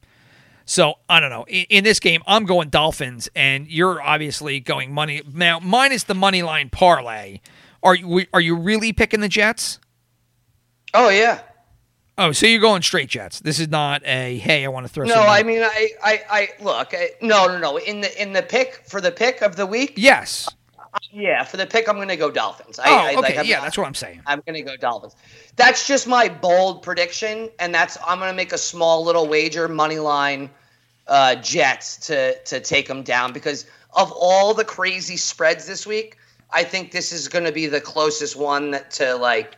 So I don't know. In, in this game, I'm going Dolphins, and you're obviously going money now minus the money line parlay. Are you are you really picking the Jets? Oh yeah. Oh, so you're going straight Jets. This is not a hey, I want to throw. No. I mean, I, I, I look. I, no, no, no. In the in the pick for the pick of the week, yes. yeah, for the pick, I'm going to go Dolphins. I, Oh, I, okay. like, yeah, not- that's what I'm saying. I'm going to go Dolphins. That's just my bold prediction, and that's I'm going to make a small little wager, money line, uh, Jets to to take them down because of all the crazy spreads this week. I think this is going to be the closest one that to like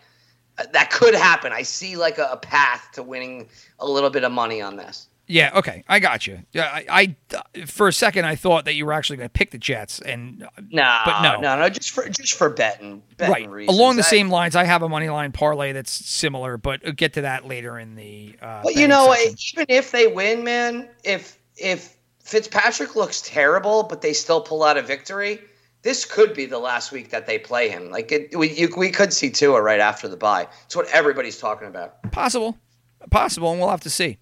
that could happen. I see like a, a path to winning a little bit of money on this. Yeah, okay, I got you. Yeah, I, I for a second I thought that you were actually going to pick the Jets, and No, But no. no, no, just for just for betting, betting right reasons. along the I- same lines, I have a money line parlay that's similar, but we'll get to that later in the. Uh, But you know, section. even if they win, man, if if Fitzpatrick looks terrible, but they still pull out a victory, this could be the last week that they play him. Like it, we you, we could see Tua right after the bye. It's what everybody's talking about. Possible, possible, and we'll have to see.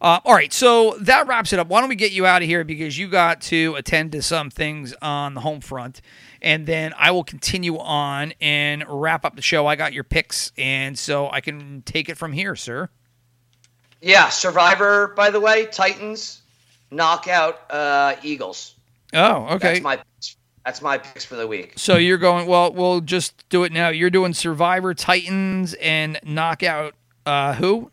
Uh, all right, so that wraps it up. Why don't we get you out of here because you got to attend to some things on the home front, and then I will continue on and wrap up the show. I got your picks, and so I can take it from here, sir. Yeah, Survivor. By the way, Titans knockout uh, Eagles. Oh, okay. That's my that's my picks for the week. so you're going well. We'll just do it now. You're doing Survivor, Titans, and knockout. Uh, who?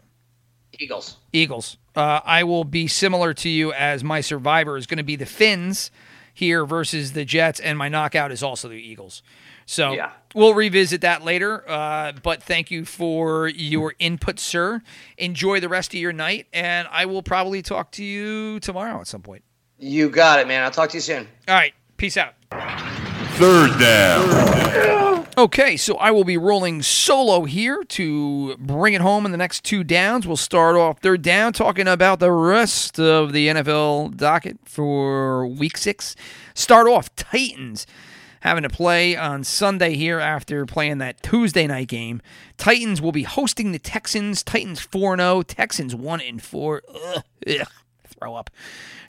Eagles. Eagles. Uh, I will be similar to you as my survivor is going to be the Fins here versus the Jets, and my knockout is also the Eagles. So Yeah. we'll revisit that later. Uh, but thank you for your input, sir. Enjoy the rest of your night, and I will probably talk to you tomorrow at some point. You got it, man. I'll talk to you soon. All right. Peace out. Third down. Okay, so I will be rolling solo here to bring it home in the next two downs. We'll start off third down talking about the rest of the NFL docket for week six. Start off Titans having to play on Sunday here after playing that Tuesday night game. Titans will be hosting the Texans. Titans 4 0, Texans 1 and 4. Ugh, throw up.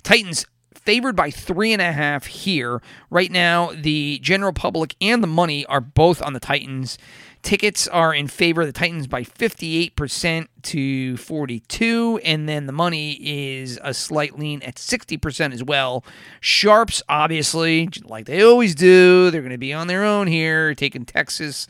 Titans favored by three and a half here. Right now, the general public and the money are both on the Titans. Tickets are in favor of the Titans by 58% to 42 and then the money is a slight lean at 60% as well. Sharps obviously, like they always do, they're going to be on their own here taking Texas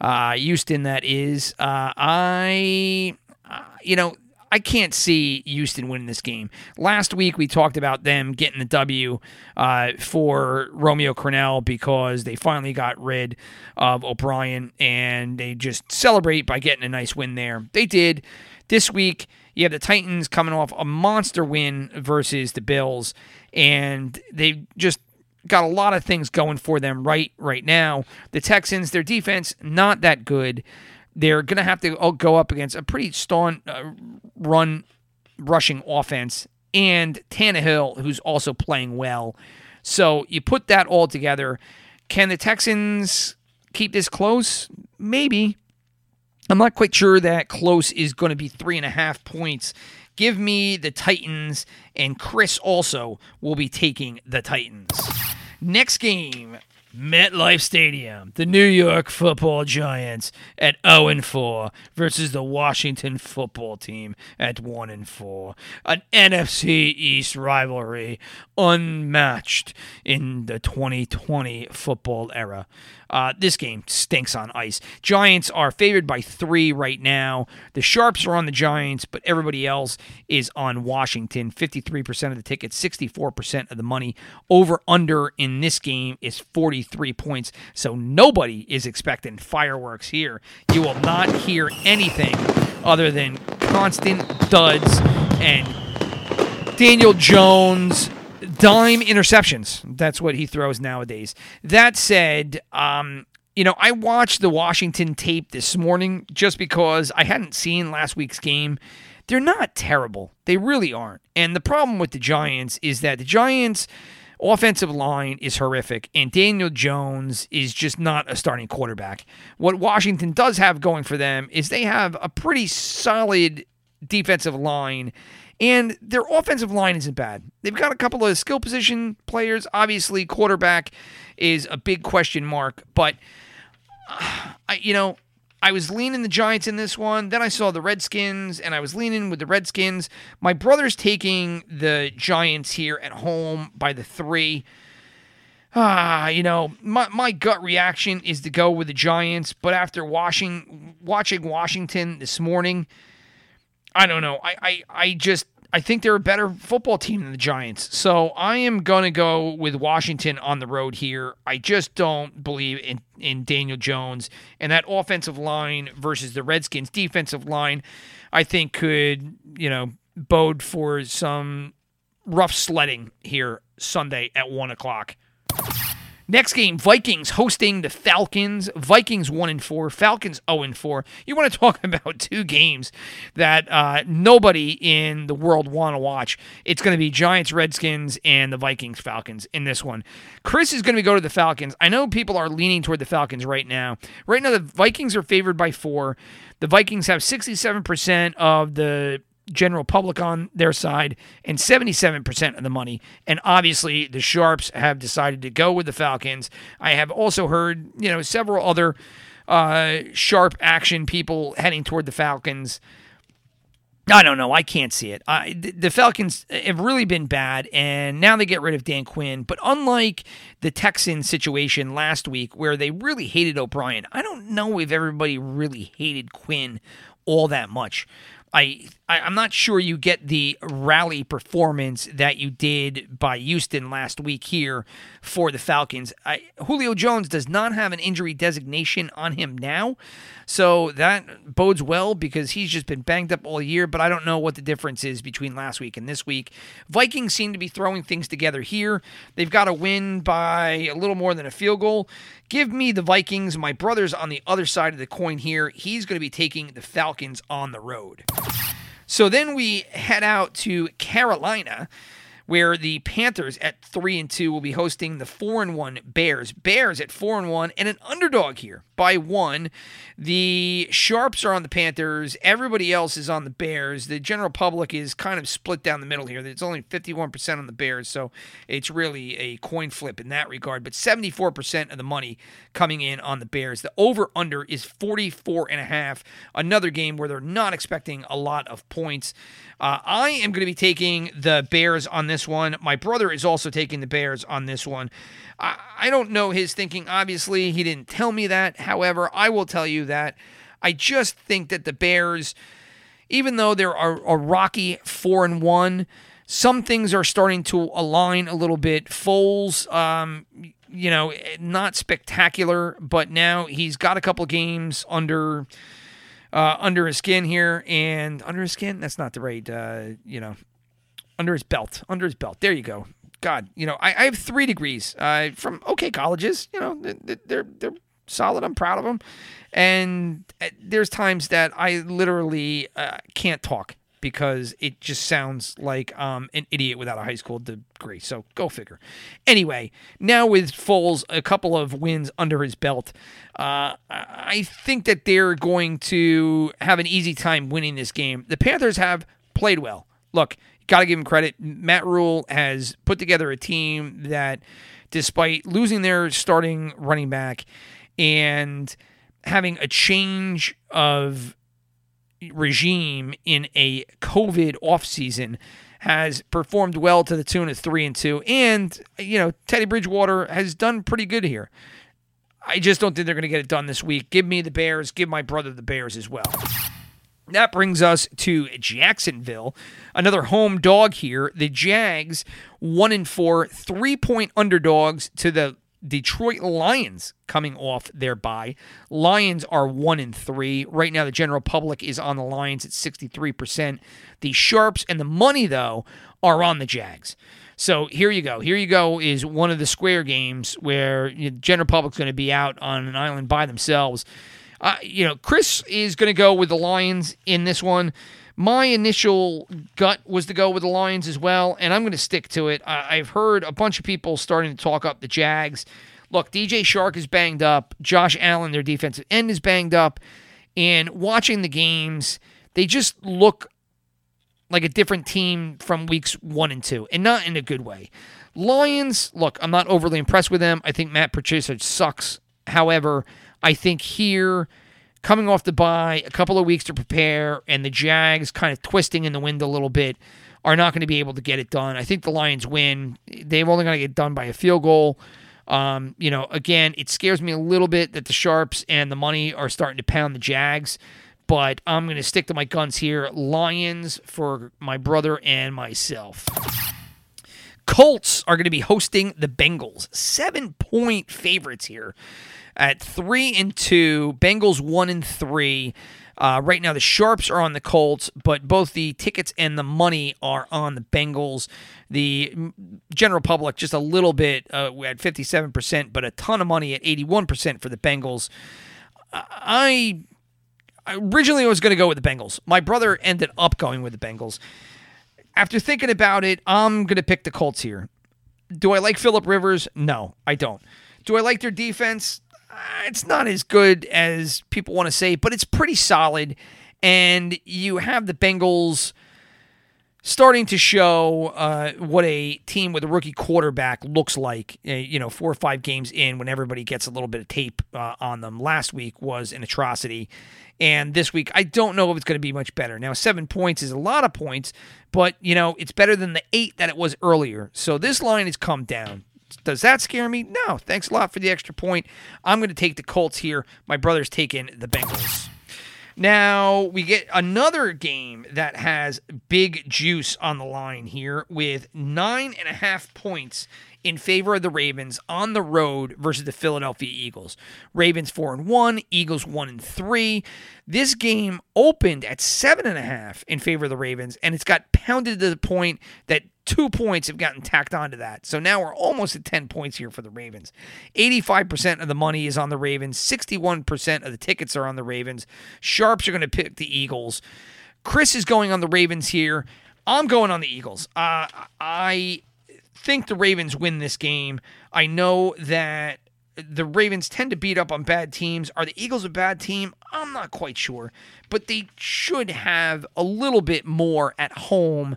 uh, Houston, that is. Uh, I, uh, you know, I can't see Houston winning this game. Last week we talked about them getting the W uh, for Romeo Crennel because they finally got rid of O'Brien and they just celebrate by getting a nice win there. They did. This week you have the Titans coming off a monster win versus the Bills, and they just got a lot of things going for them right right now. The Texans, their defense not that good. They're going to have to go up against a pretty staunch uh, run rushing offense and Tannehill, who's also playing well. So you put that all together. Can the Texans keep this close? Maybe. I'm not quite sure that close is going to be three and a half points. Give me the Titans, and Chris also will be taking the Titans. Next game, MetLife Stadium. The New York Football Giants at 0 and 4 versus the Washington Football Team at 1 and 4. An NFC East rivalry unmatched in the 2020 football era. Uh, this game stinks on ice. Giants are favored by three right now. The Sharps are on the Giants, but everybody else is on Washington. 53% of the tickets, 64% of the money. Over under in this game is 43 points. So nobody is expecting fireworks here. You will not hear anything other than constant duds and Daniel Jones dime interceptions. That's what he throws nowadays. That said, um, you know, I watched the Washington tape this morning just because I hadn't seen last week's game. They're not terrible. They really aren't. And the problem with the Giants is that the Giants offensive line is horrific and Daniel Jones is just not a starting quarterback. What Washington does have going for them is they have a pretty solid defensive line and their offensive line isn't bad. They've got a couple of skill position players. Obviously, quarterback is a big question mark, but uh, I, you know, I was leaning the Giants in this one. Then I saw the Redskins, and I was leaning with the Redskins. My brother's taking the Giants here at home by the three. Ah, you know, my, my gut reaction is to go with the Giants, but after watching watching Washington this morning, I don't know. I, I, I just I think they're a better football team than the Giants. So I am to go with Washington on the road here. I just don't believe in, in Daniel Jones. And that offensive line versus the Redskins defensive line, I think could, you know, bode for some rough sledding here Sunday at 1 o'clock. Next game, Vikings hosting the Falcons. Vikings one and four, Falcons zero and four. You want to talk about two games that uh, nobody in the world want to watch? It's going to be Giants Redskins and the Vikings Falcons in this one. Chris is going to go to the Falcons. I know people are leaning toward the Falcons right now. Right now, the Vikings are favored by four. The Vikings have sixty seven percent of the general public on their side and 77% of the money. And obviously, the Sharps have decided to go with the Falcons. I have also heard, you know, several other uh, sharp action people heading toward the Falcons. I don't know. I can't see it. I, the Falcons have really been bad, and now they get rid of Dan Quinn. But unlike the Texan situation last week, where they really hated O'Brien, I don't know if everybody really hated Quinn all that much. I, I am not sure you get the rally performance that you did by Houston last week here for the Falcons. I, Julio Jones does not have an injury designation on him now, so that bodes well because he's just been banged up all year. But I don't know what the difference is between last week and this week. Vikings seem to be throwing things together here. They've got to win by a little more than a field goal. Give me the Vikings. My brother's on the other side of the coin here. He's going to be taking the Falcons on the road. So then we head out to Carolina where the Panthers at three and two will be hosting the four and one Bears. Bears at four and one and an underdog here by one. The Sharps are on the Panthers. Everybody else is on the Bears. The general public is kind of split down the middle here. It's only 51% on the Bears, so it's really a coin flip in that regard. But 74% of the money coming in on the Bears. The over under is 44 and a half. Another game where they're not expecting a lot of points. Uh, I am going to be taking the Bears on this one. My brother is also taking the Bears on this one. I, I don't know his thinking. Obviously, he didn't tell me that. However, I will tell you that I just think that the Bears, even though they're a, a rocky four and one, some things are starting to align a little bit. Foles, um, you know, not spectacular, but now he's got a couple games under uh, under his skin here, and under his skin. That's not the right, uh, you know, under his belt. Under his belt. There you go. God, you know, I, I have three degrees uh, from okay colleges. You know, they're they're solid. I'm proud of them. And uh, there's times that I literally uh, can't talk because it just sounds like um, an idiot without a high school degree. So go figure. Anyway, now with Foles, a couple of wins under his belt, uh, I think that they're going to have an easy time winning this game. The Panthers have played well. Look, got to give him credit. Matt Rhule has put together a team that, despite losing their starting running back and having a change of regime in a COVID offseason has performed well to the tune of three and two. And, you know, Teddy Bridgewater has done pretty good here. I just don't think they're going to get it done this week. Give me the Bears. Give my brother the Bears as well. That brings us to Jacksonville, another home dog here. The Jags, one and four, three point underdogs to the Detroit Lions coming off their bye. Lions are one and three. Right now, the general public is on the Lions at 63%. The Sharps and the money, though, are on the Jags. So here you go. Here you go is one of the square games where know, general public's going to be out on an island by themselves. Uh, you know, Chris is going to go with the Lions in this one. My initial gut was to go with the Lions as well, and I'm going to stick to it. I- I've heard a bunch of people starting to talk up the Jags. Look, DJ Chark is banged up. Josh Allen, their defensive end, is banged up. And watching the games, they just look like a different team from weeks one and two, and not in a good way. Lions, look, I'm not overly impressed with them. I think Matt Patricia sucks. However, I think here, coming off the bye, a couple of weeks to prepare, and the Jags kind of twisting in the wind a little bit, are not going to be able to get it done. I think the Lions win. They're only going to get done by a field goal. Um, you know, again, it scares me a little bit that the Sharps and the money are starting to pound the Jags, but I'm going to stick to my guns here. Lions for my brother and myself. Colts are going to be hosting the Bengals. Seven point favorites here at three and two. Bengals one and three. Uh, right now, the Sharps are on the Colts, but both the tickets and the money are on the Bengals. The general public just a little bit uh, at 57%, but a ton of money at 81% for the Bengals. I originally was going to go with the Bengals. My brother ended up going with the Bengals. After thinking about it, I'm going to pick the Colts here. Do I like Philip Rivers? No, I don't. Do I like their defense? Uh, It's not as good as people want to say, but it's pretty solid. And you have the Bengals starting to show uh, what a team with a rookie quarterback looks like. Uh, you know, four or five games in, when everybody gets a little bit of tape uh, on them. Last week was an atrocity, and this week I don't know if it's going to be much better. Now, seven points is a lot of points, but you know it's better than the eight that it was earlier. So this line has come down. Does that scare me? No. Thanks a lot for the extra point. I'm going to take the Colts here. My brother's taking the Bengals. Now we get another game that has big juice on the line here with nine and a half points in favor of the Ravens on the road versus the Philadelphia Eagles. Ravens four and one, Eagles one and three. This game opened at seven and a half in favor of the Ravens, and it's got pounded to the point that two points have gotten tacked onto that. So now we're almost at 10 points here for the Ravens. 85% of the money is on the Ravens, 61% of the tickets are on the Ravens. Sharps are going to pick the Eagles. Chris is going on the Ravens here. I'm going on the Eagles. Uh, I think the Ravens win this game. I know that the Ravens tend to beat up on bad teams. Are the Eagles a bad team? I'm not quite sure, but they should have a little bit more at home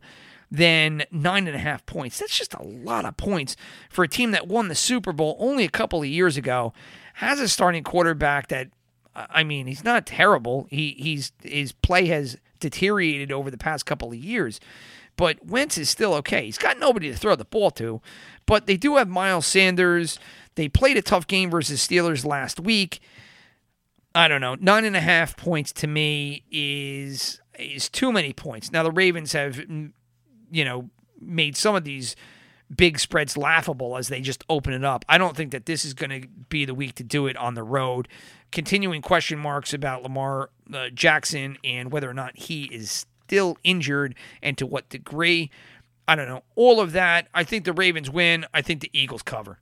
than nine and a half points. That's just a lot of points for a team that won the Super Bowl only a couple of years ago. Has a starting quarterback that, I mean, he's not terrible. He he's his play has deteriorated over the past couple of years, but Wentz is still okay. He's got nobody to throw the ball to, but they do have Miles Sanders. They played a tough game versus Steelers last week. I don't know. Nine and a half points to me is is too many points. Now the Ravens have, mm, you know, made some of these big spreads laughable as they just open it up. I don't think that this is going to be the week to do it on the road. Continuing question marks about Lamar uh, Jackson and whether or not he is still injured and to what degree. I don't know. All of that. I think the Ravens win. I think the Eagles cover.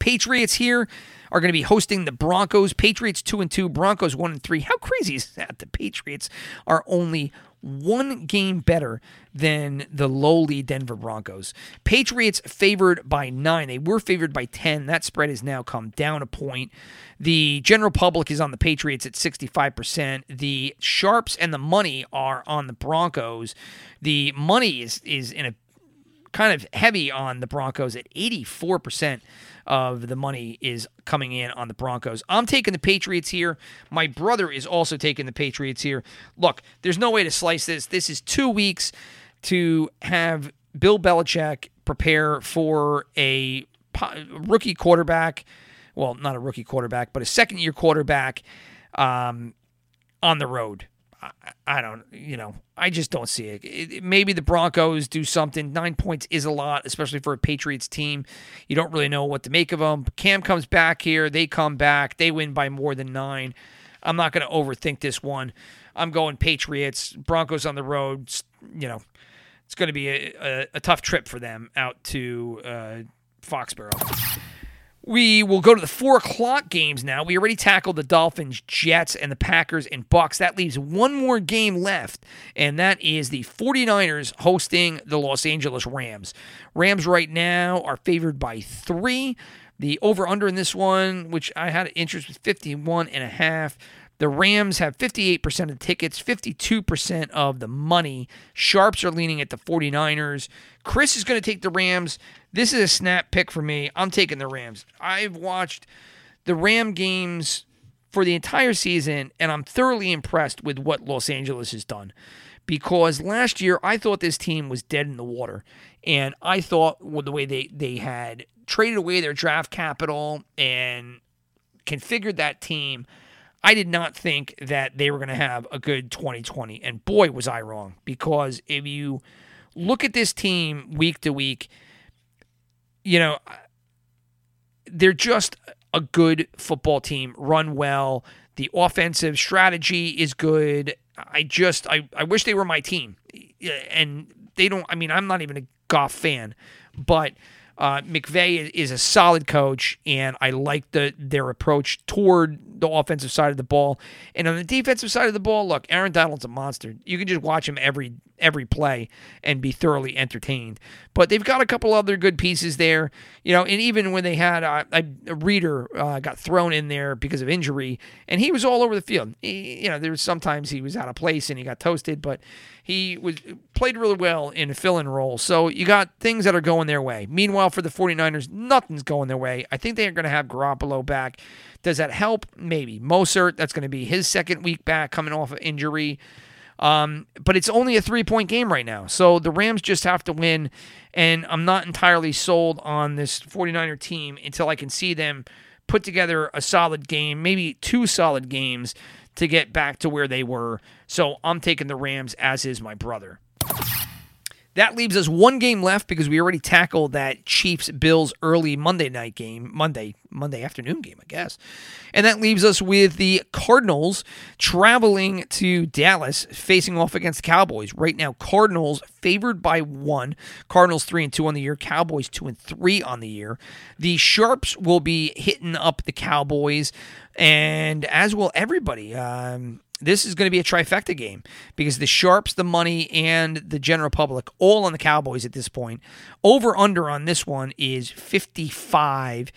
Patriots here are going to be hosting the Broncos. Patriots 2 and 2, Broncos 1 and 3. How crazy is that? The Patriots are only one game better than the lowly Denver Broncos. Patriots favored by 9. They were favored by 10. That spread has now come down a point. The general public is on the Patriots at 65%. The sharps and the money are on the Broncos. The money is is in a kind of heavy on the Broncos at 84% of the money is coming in on the Broncos. I'm taking the Patriots here. My brother is also taking the Patriots here. Look, there's no way to slice this. This is two weeks to have Bill Belichick prepare for a rookie quarterback. Well, not a rookie quarterback, but a second year quarterback um, on the road. I, don't, you know, I just don't see it. It- it- Maybe the Broncos do something. Nine points is a lot, especially for a Patriots team. You don't really know what to make of them. Cam comes back here. They come back. They win by more than nine. I'm not going to overthink this one. I'm going Patriots. Broncos on the road. You know, it's going to be a, a, a tough trip for them out to uh, Foxborough. We will go to the four o'clock games now. We already tackled the Dolphins, Jets, and the Packers and Bucks. That leaves one more game left, and that is the 49ers hosting the Los Angeles Rams. Rams right now are favored by three. The over under in this one, which I had an interest with 51 and a half. The Rams have 58% of the tickets, 52% of the money. Sharps are leaning at the 49ers. Chris is going to take the Rams. This is a snap pick for me. I'm taking the Rams. I've watched the Ram games for the entire season, and I'm thoroughly impressed with what Los Angeles has done. Because last year I thought this team was dead in the water, and I thought with the way they they had traded away their draft capital and configured that team, I did not think that they were going to have a good 2020. And boy, was I wrong. Because if you look at this team week to week, you know, they're just a good football team, run well. The offensive strategy is good. I just, I, I wish they were my team. And they don't, I mean, I'm not even a Goff fan, but uh, McVay is a solid coach, and I like the their approach toward the offensive side of the ball. And on the defensive side of the ball, look, Aaron Donald's a monster. You can just watch him every every play and be thoroughly entertained. But they've got a couple other good pieces there, you know. And even when they had uh, a, a Reeder uh, got thrown in there because of injury, and he was all over the field. He, you know, there was sometimes he was out of place and he got toasted, but he was played really well in a fill-in role. So you got things that are going their way. Meanwhile, for the 49ers, nothing's going their way. I think they are going to have Garoppolo back. Does that help? Maybe. Mostert, that's going to be his second week back coming off of injury. Um, but it's only a three point game right now. So the Rams just have to win. And I'm not entirely sold on this 49er team until I can see them put together a solid game, maybe two solid games to get back to where they were. So I'm taking the Rams, as is my brother. That leaves us one game left because we already tackled that Chiefs Bills early Monday night game, Monday Monday afternoon game, I guess. And that leaves us with the Cardinals traveling to Dallas, facing off against the Cowboys. Right now, Cardinals favored by one. Cardinals three and two on the year. Cowboys two and three on the year. The Sharps will be hitting up the Cowboys, and as will everybody. Um, this is going to be a trifecta game because the sharps, the money, and the general public all on the Cowboys at this point. Over under on this one is 55.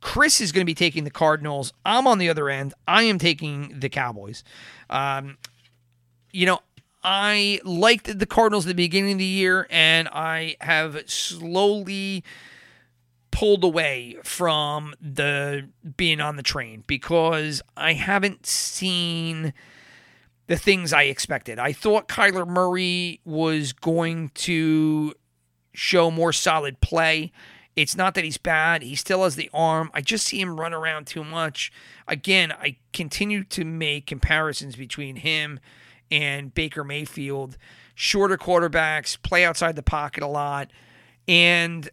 Chris is going to be taking the Cardinals. I'm on the other end. I am taking the Cowboys. Um, you know, I liked the Cardinals at the beginning of the year, and I have slowly pulled away from the being on the train because I haven't seen the things I expected. I thought Kyler Murray was going to show more solid play. It's not that he's bad. He still has the arm. I just see him run around too much. Again, I continue to make comparisons between him and Baker Mayfield. Shorter quarterbacks, play outside the pocket a lot. And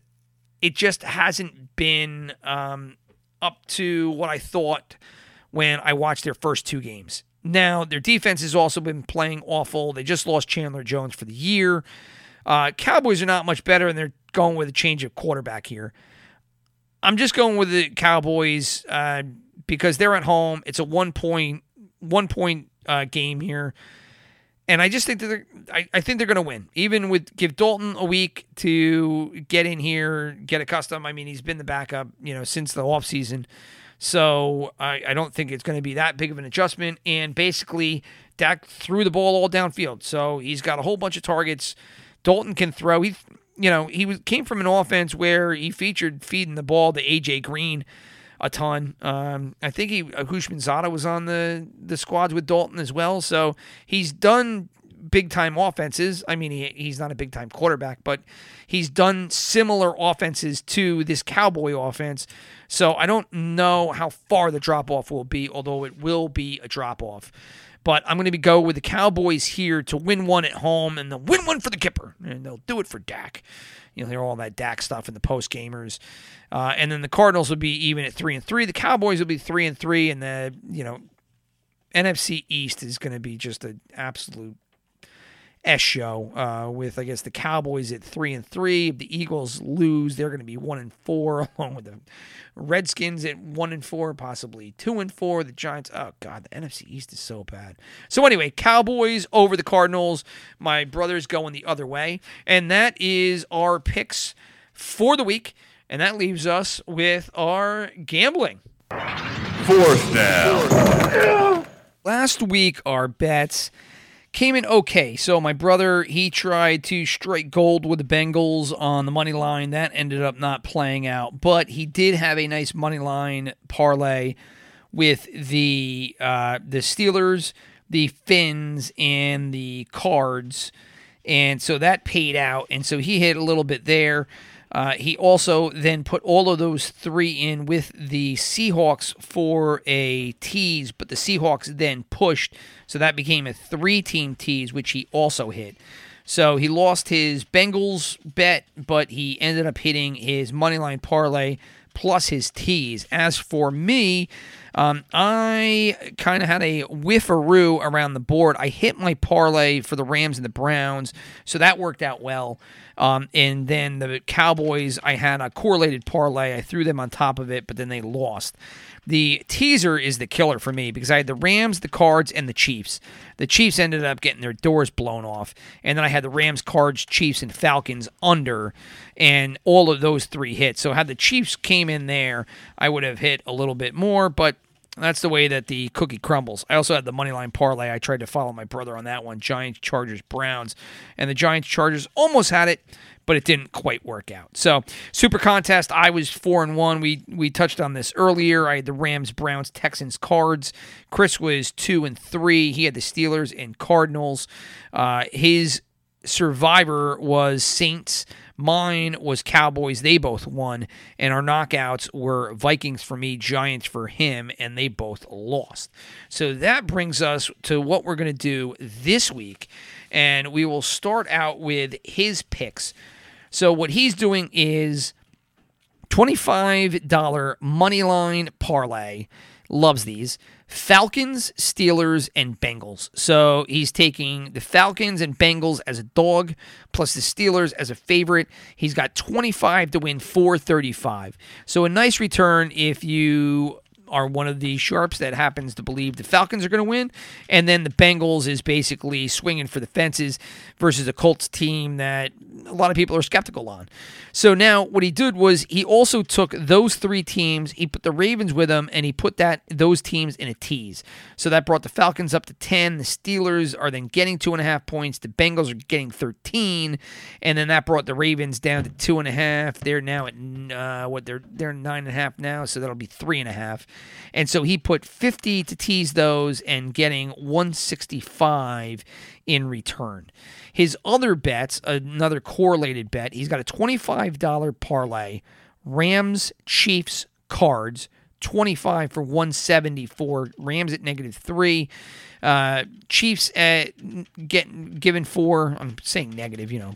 it just hasn't been um, up to what I thought when I watched their first two games. Now, their defense has also been playing awful. They just lost Chandler Jones for the year. Uh, Cowboys are not much better, and they're going with a change of quarterback here. I'm just going with the Cowboys uh, because they're at home. It's a one point one point uh, game here, and I just think that they're, I, I think they're going to win. Even with give Dalton a week to get in here, get accustomed. I mean, he's been the backup, you know, since the offseason. So I, I don't think it's going to be that big of an adjustment. And basically, Dak threw the ball all downfield, so he's got a whole bunch of targets. Dalton can throw. He, you know, he was came from an offense where he featured feeding the ball to AJ Green a ton. Um, I think he Houshmandzadeh was on the the squads with Dalton as well. So he's done big time offenses. I mean, he, he's not a big time quarterback, but he's done similar offenses to this Cowboy offense. So I don't know how far the drop off will be, although it will be a drop off. But I'm going to go with the Cowboys here to win one at home and they'll win one for the Gipper. And they'll do it for Dak. You'll hear all that Dak stuff in the post gamers. Uh, and then the Cardinals will be even at three and three. The Cowboys will be three and three, and the you know NFC East is going to be just an absolute S show uh, with I guess the Cowboys at three and three. If the Eagles lose, they're going to be one and four, along with the Redskins at one and four, possibly two and four. The Giants. Oh God, the NFC East is so bad. So anyway, Cowboys over the Cardinals. My brother's going the other way, and that is our picks for the week. And that leaves us with our gambling. Fourth down. Last week, our bets came in okay. So my brother, he tried to strike gold with the Bengals on the money line. That ended up not playing out, but he did have a nice money line parlay with the uh, the Steelers, the Fins, and the Cards, and so that paid out. And so he hit a little bit there. Uh, he also then put all of those three in with the Seahawks for a tease, but the Seahawks then pushed, so that became a three team tease, which he also hit. So he lost his Bengals bet, but he ended up hitting his moneyline parlay plus his tease. As for me, um, I kind of had a whiffaroo around the board. I hit my parlay for the Rams and the Browns, so that worked out well. Um, and then the Cowboys, I had a correlated parlay. I threw them on top of it, but then they lost. The teaser is the killer for me because I had the Rams, the Cards, and the Chiefs. The Chiefs ended up getting their doors blown off. And then I had the Rams, Cards, Chiefs, and Falcons under, and all of those three hit. So had the Chiefs came in there, I would have hit a little bit more, but that's the way that the cookie crumbles. I also had the money line parlay. I tried to follow my brother on that one Giants, Chargers, Browns. And the Giants, Chargers almost had it, but it didn't quite work out. So, super contest, I was 4 and 1. We we touched on this earlier. I had the Rams, Browns, Texans, Cards. Chris was 2 and 3. He had the Steelers and Cardinals. Uh, his survivor was Saints. Mine was Cowboys. They both won. And our knockouts were Vikings for me, Giants for him, and they both lost. So that brings us to what we're going to do this week. And we will start out with his picks. So what he's doing is $25 money line parlay. Loves these. Falcons, Steelers, and Bengals. So he's taking the Falcons and Bengals as a dog, plus the Steelers as a favorite. He's got 25 to win 435. So a nice return if you are one of the sharps that happens to believe the Falcons are going to win. And then the Bengals is basically swinging for the fences versus a Colts team that a lot of people are skeptical on. So now what he did was he also took those three teams, he put the Ravens with them, and he put that those teams in a tease. So that brought the Falcons up to 10. The Steelers are then getting two and a half points. The Bengals are getting 13. And then that brought the Ravens down to two and a half. They're now at uh, what they're they're nine and a half now, so that'll be three and a half. And so he put 50 to tease those and getting 165 in return. His other bets, another correlated bet, he's got a $25 parlay, Rams, Chiefs, Cards, 25 for 174. Rams at negative three. Uh, Chiefs at getting given four. I'm saying negative, you know,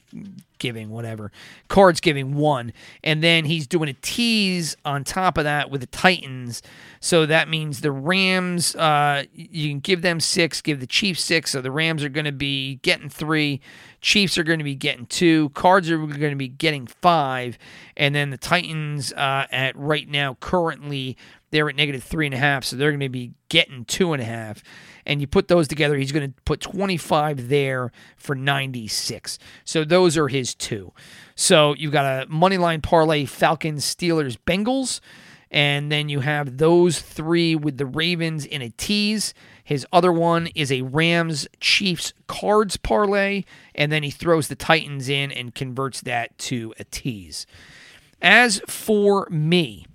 giving whatever. Cards giving one, and then he's doing a tease on top of that with the Titans. So that means the Rams. Uh, you can give them six, give the Chiefs six. So the Rams are going to be getting three. Chiefs are going to be getting two. Cards are going to be getting five, and then the Titans uh, at right now currently they're at negative three and a half, so they're going to be getting two and a half. And you put those together, he's going to put 25 there for 96. So those are his two. So you've got a money line parlay Falcons, Steelers, Bengals. And then you have those three with the Ravens in a tease. His other one is a Rams Chiefs cards parlay. And then he throws the Titans in and converts that to a tease. As for me,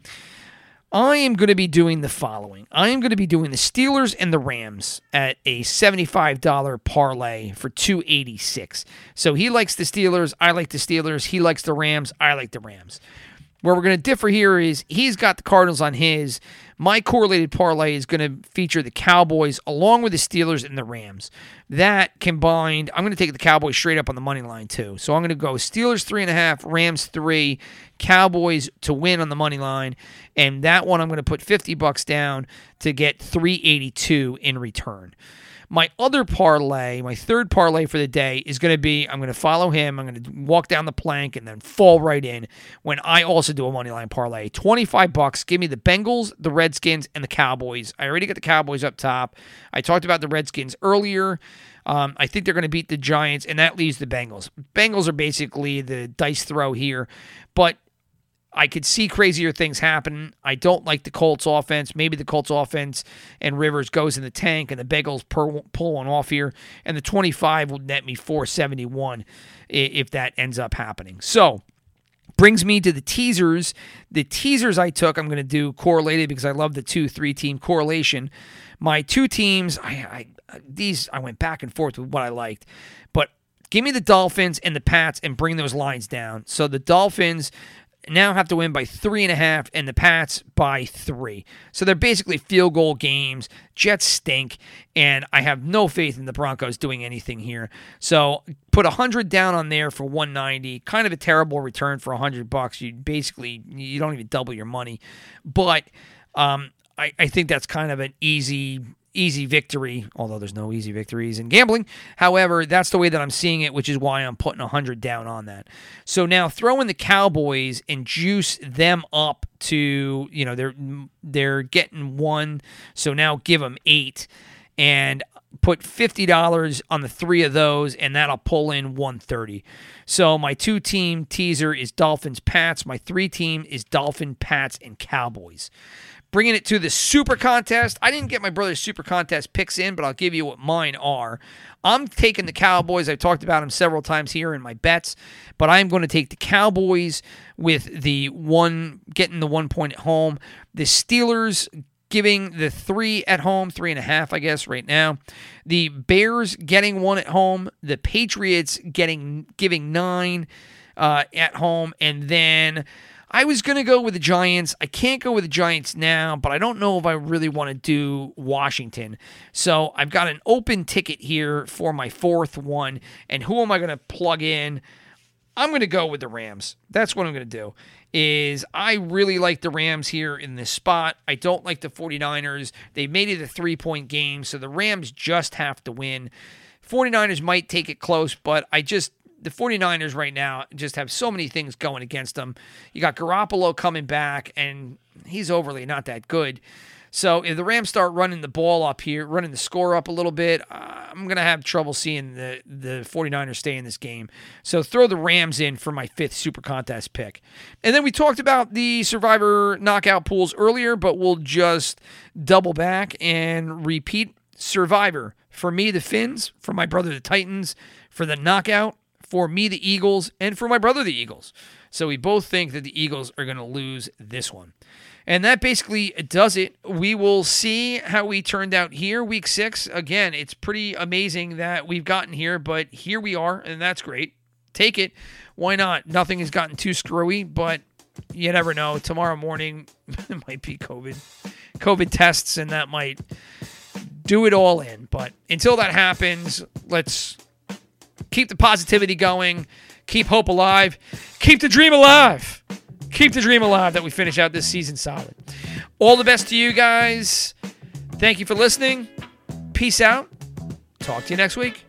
I am going to be doing the following. I am going to be doing the Steelers and the Rams at a $75 parlay for 286. So he likes the Steelers, I like the Steelers, he likes the Rams, I like the Rams. Where we're going to differ here is he's got the Cardinals on his. My correlated parlay is going to feature the Cowboys along with the Steelers and the Rams. That combined, I'm going to take the Cowboys straight up on the money line too. So I'm going to go Steelers three and a half, Rams three, Cowboys to win on the money line, and that one I'm going to put 50 bucks down to get 382 in return. My other parlay, my third parlay for the day is going to be I'm going to follow him. I'm going to walk down the plank and then fall right in when I also do a money line parlay. 25 bucks. Give me the Bengals, the Redskins, and the Cowboys. I already got the Cowboys up top. I talked about the Redskins earlier. Um, I think they're going to beat the Giants, and that leaves the Bengals. Bengals are basically the dice throw here, but I could see crazier things happen. I don't like the Colts offense. Maybe the Colts offense and Rivers goes in the tank and the Bengals pull one off here. And the 25 will net me 471 if that ends up happening. So, brings me to the teasers. The teasers I took, I'm going to do correlated because I love the two, three team correlation. My two teams, I, I these I went back and forth with what I liked, but give me the Dolphins and the Pats and bring those lines down. So the Dolphins now have to win by three and a half, and the Pats by three. So they're basically field goal games. Jets stink, and I have no faith in the Broncos doing anything here. So put a hundred down on there for 190. Kind of a terrible return for a hundred bucks. You basically you don't even double your money, but um, I, I think that's kind of an easy easy victory, although there's no easy victories in gambling. However, that's the way that I'm seeing it, which is why I'm putting 100 down on that. So now throw in the Cowboys and juice them up to, you know, they're they're getting one, so now give them 8 and put $50 on the 3 of those and that'll pull in 130. So my two team teaser is Dolphins Pats, my 3 team is Dolphin Pats and Cowboys bringing it to the super contest. I didn't get my brother's super contest picks in, but I'll give you what mine are. I'm taking the Cowboys. I've talked about them several times here in my bets, but I'm going to take the Cowboys with the one, getting the one point at home. The Steelers giving the three at home, three and a half, I guess, right now. The Bears getting one at home. The Patriots getting giving nine uh, at home, and then I was going to go with the Giants. I can't go with the Giants now, but I don't know if I really want to do Washington. So I've got an open ticket here for my fourth one. And who am I going to plug in? I'm going to go with the Rams. That's what I'm going to do. Is I really like the Rams here in this spot. I don't like the 49ers. They made it a 3-point game, so the Rams just have to win. 49ers might take it close, but I just the 49ers right now just have so many things going against them. You got Garoppolo coming back, and he's overly not that good. So if the Rams start running the ball up here, running the score up a little bit, I'm going to have trouble seeing the, the 49ers stay in this game. So throw the Rams in for my fifth Super Contest pick. And then we talked about the Survivor knockout pools earlier, but we'll just double back and repeat Survivor. For me, the Fins. For my brother, the Titans. For the knockout, for me, the Eagles, and for my brother, the Eagles. So we both think that the Eagles are going to lose this one. And that basically does it. We will see how we turned out here, week six. Again, it's pretty amazing that we've gotten here, but here we are, and that's great. Take it. Why not? Nothing has gotten too screwy, but you never know. Tomorrow morning it might be COVID, COVID tests, and that might do it all in. But until that happens, let's keep the positivity going, keep hope alive, keep the dream alive. Keep the dream alive that we finish out this season solid. All the best to you guys. Thank you for listening. Peace out. Talk to you next week.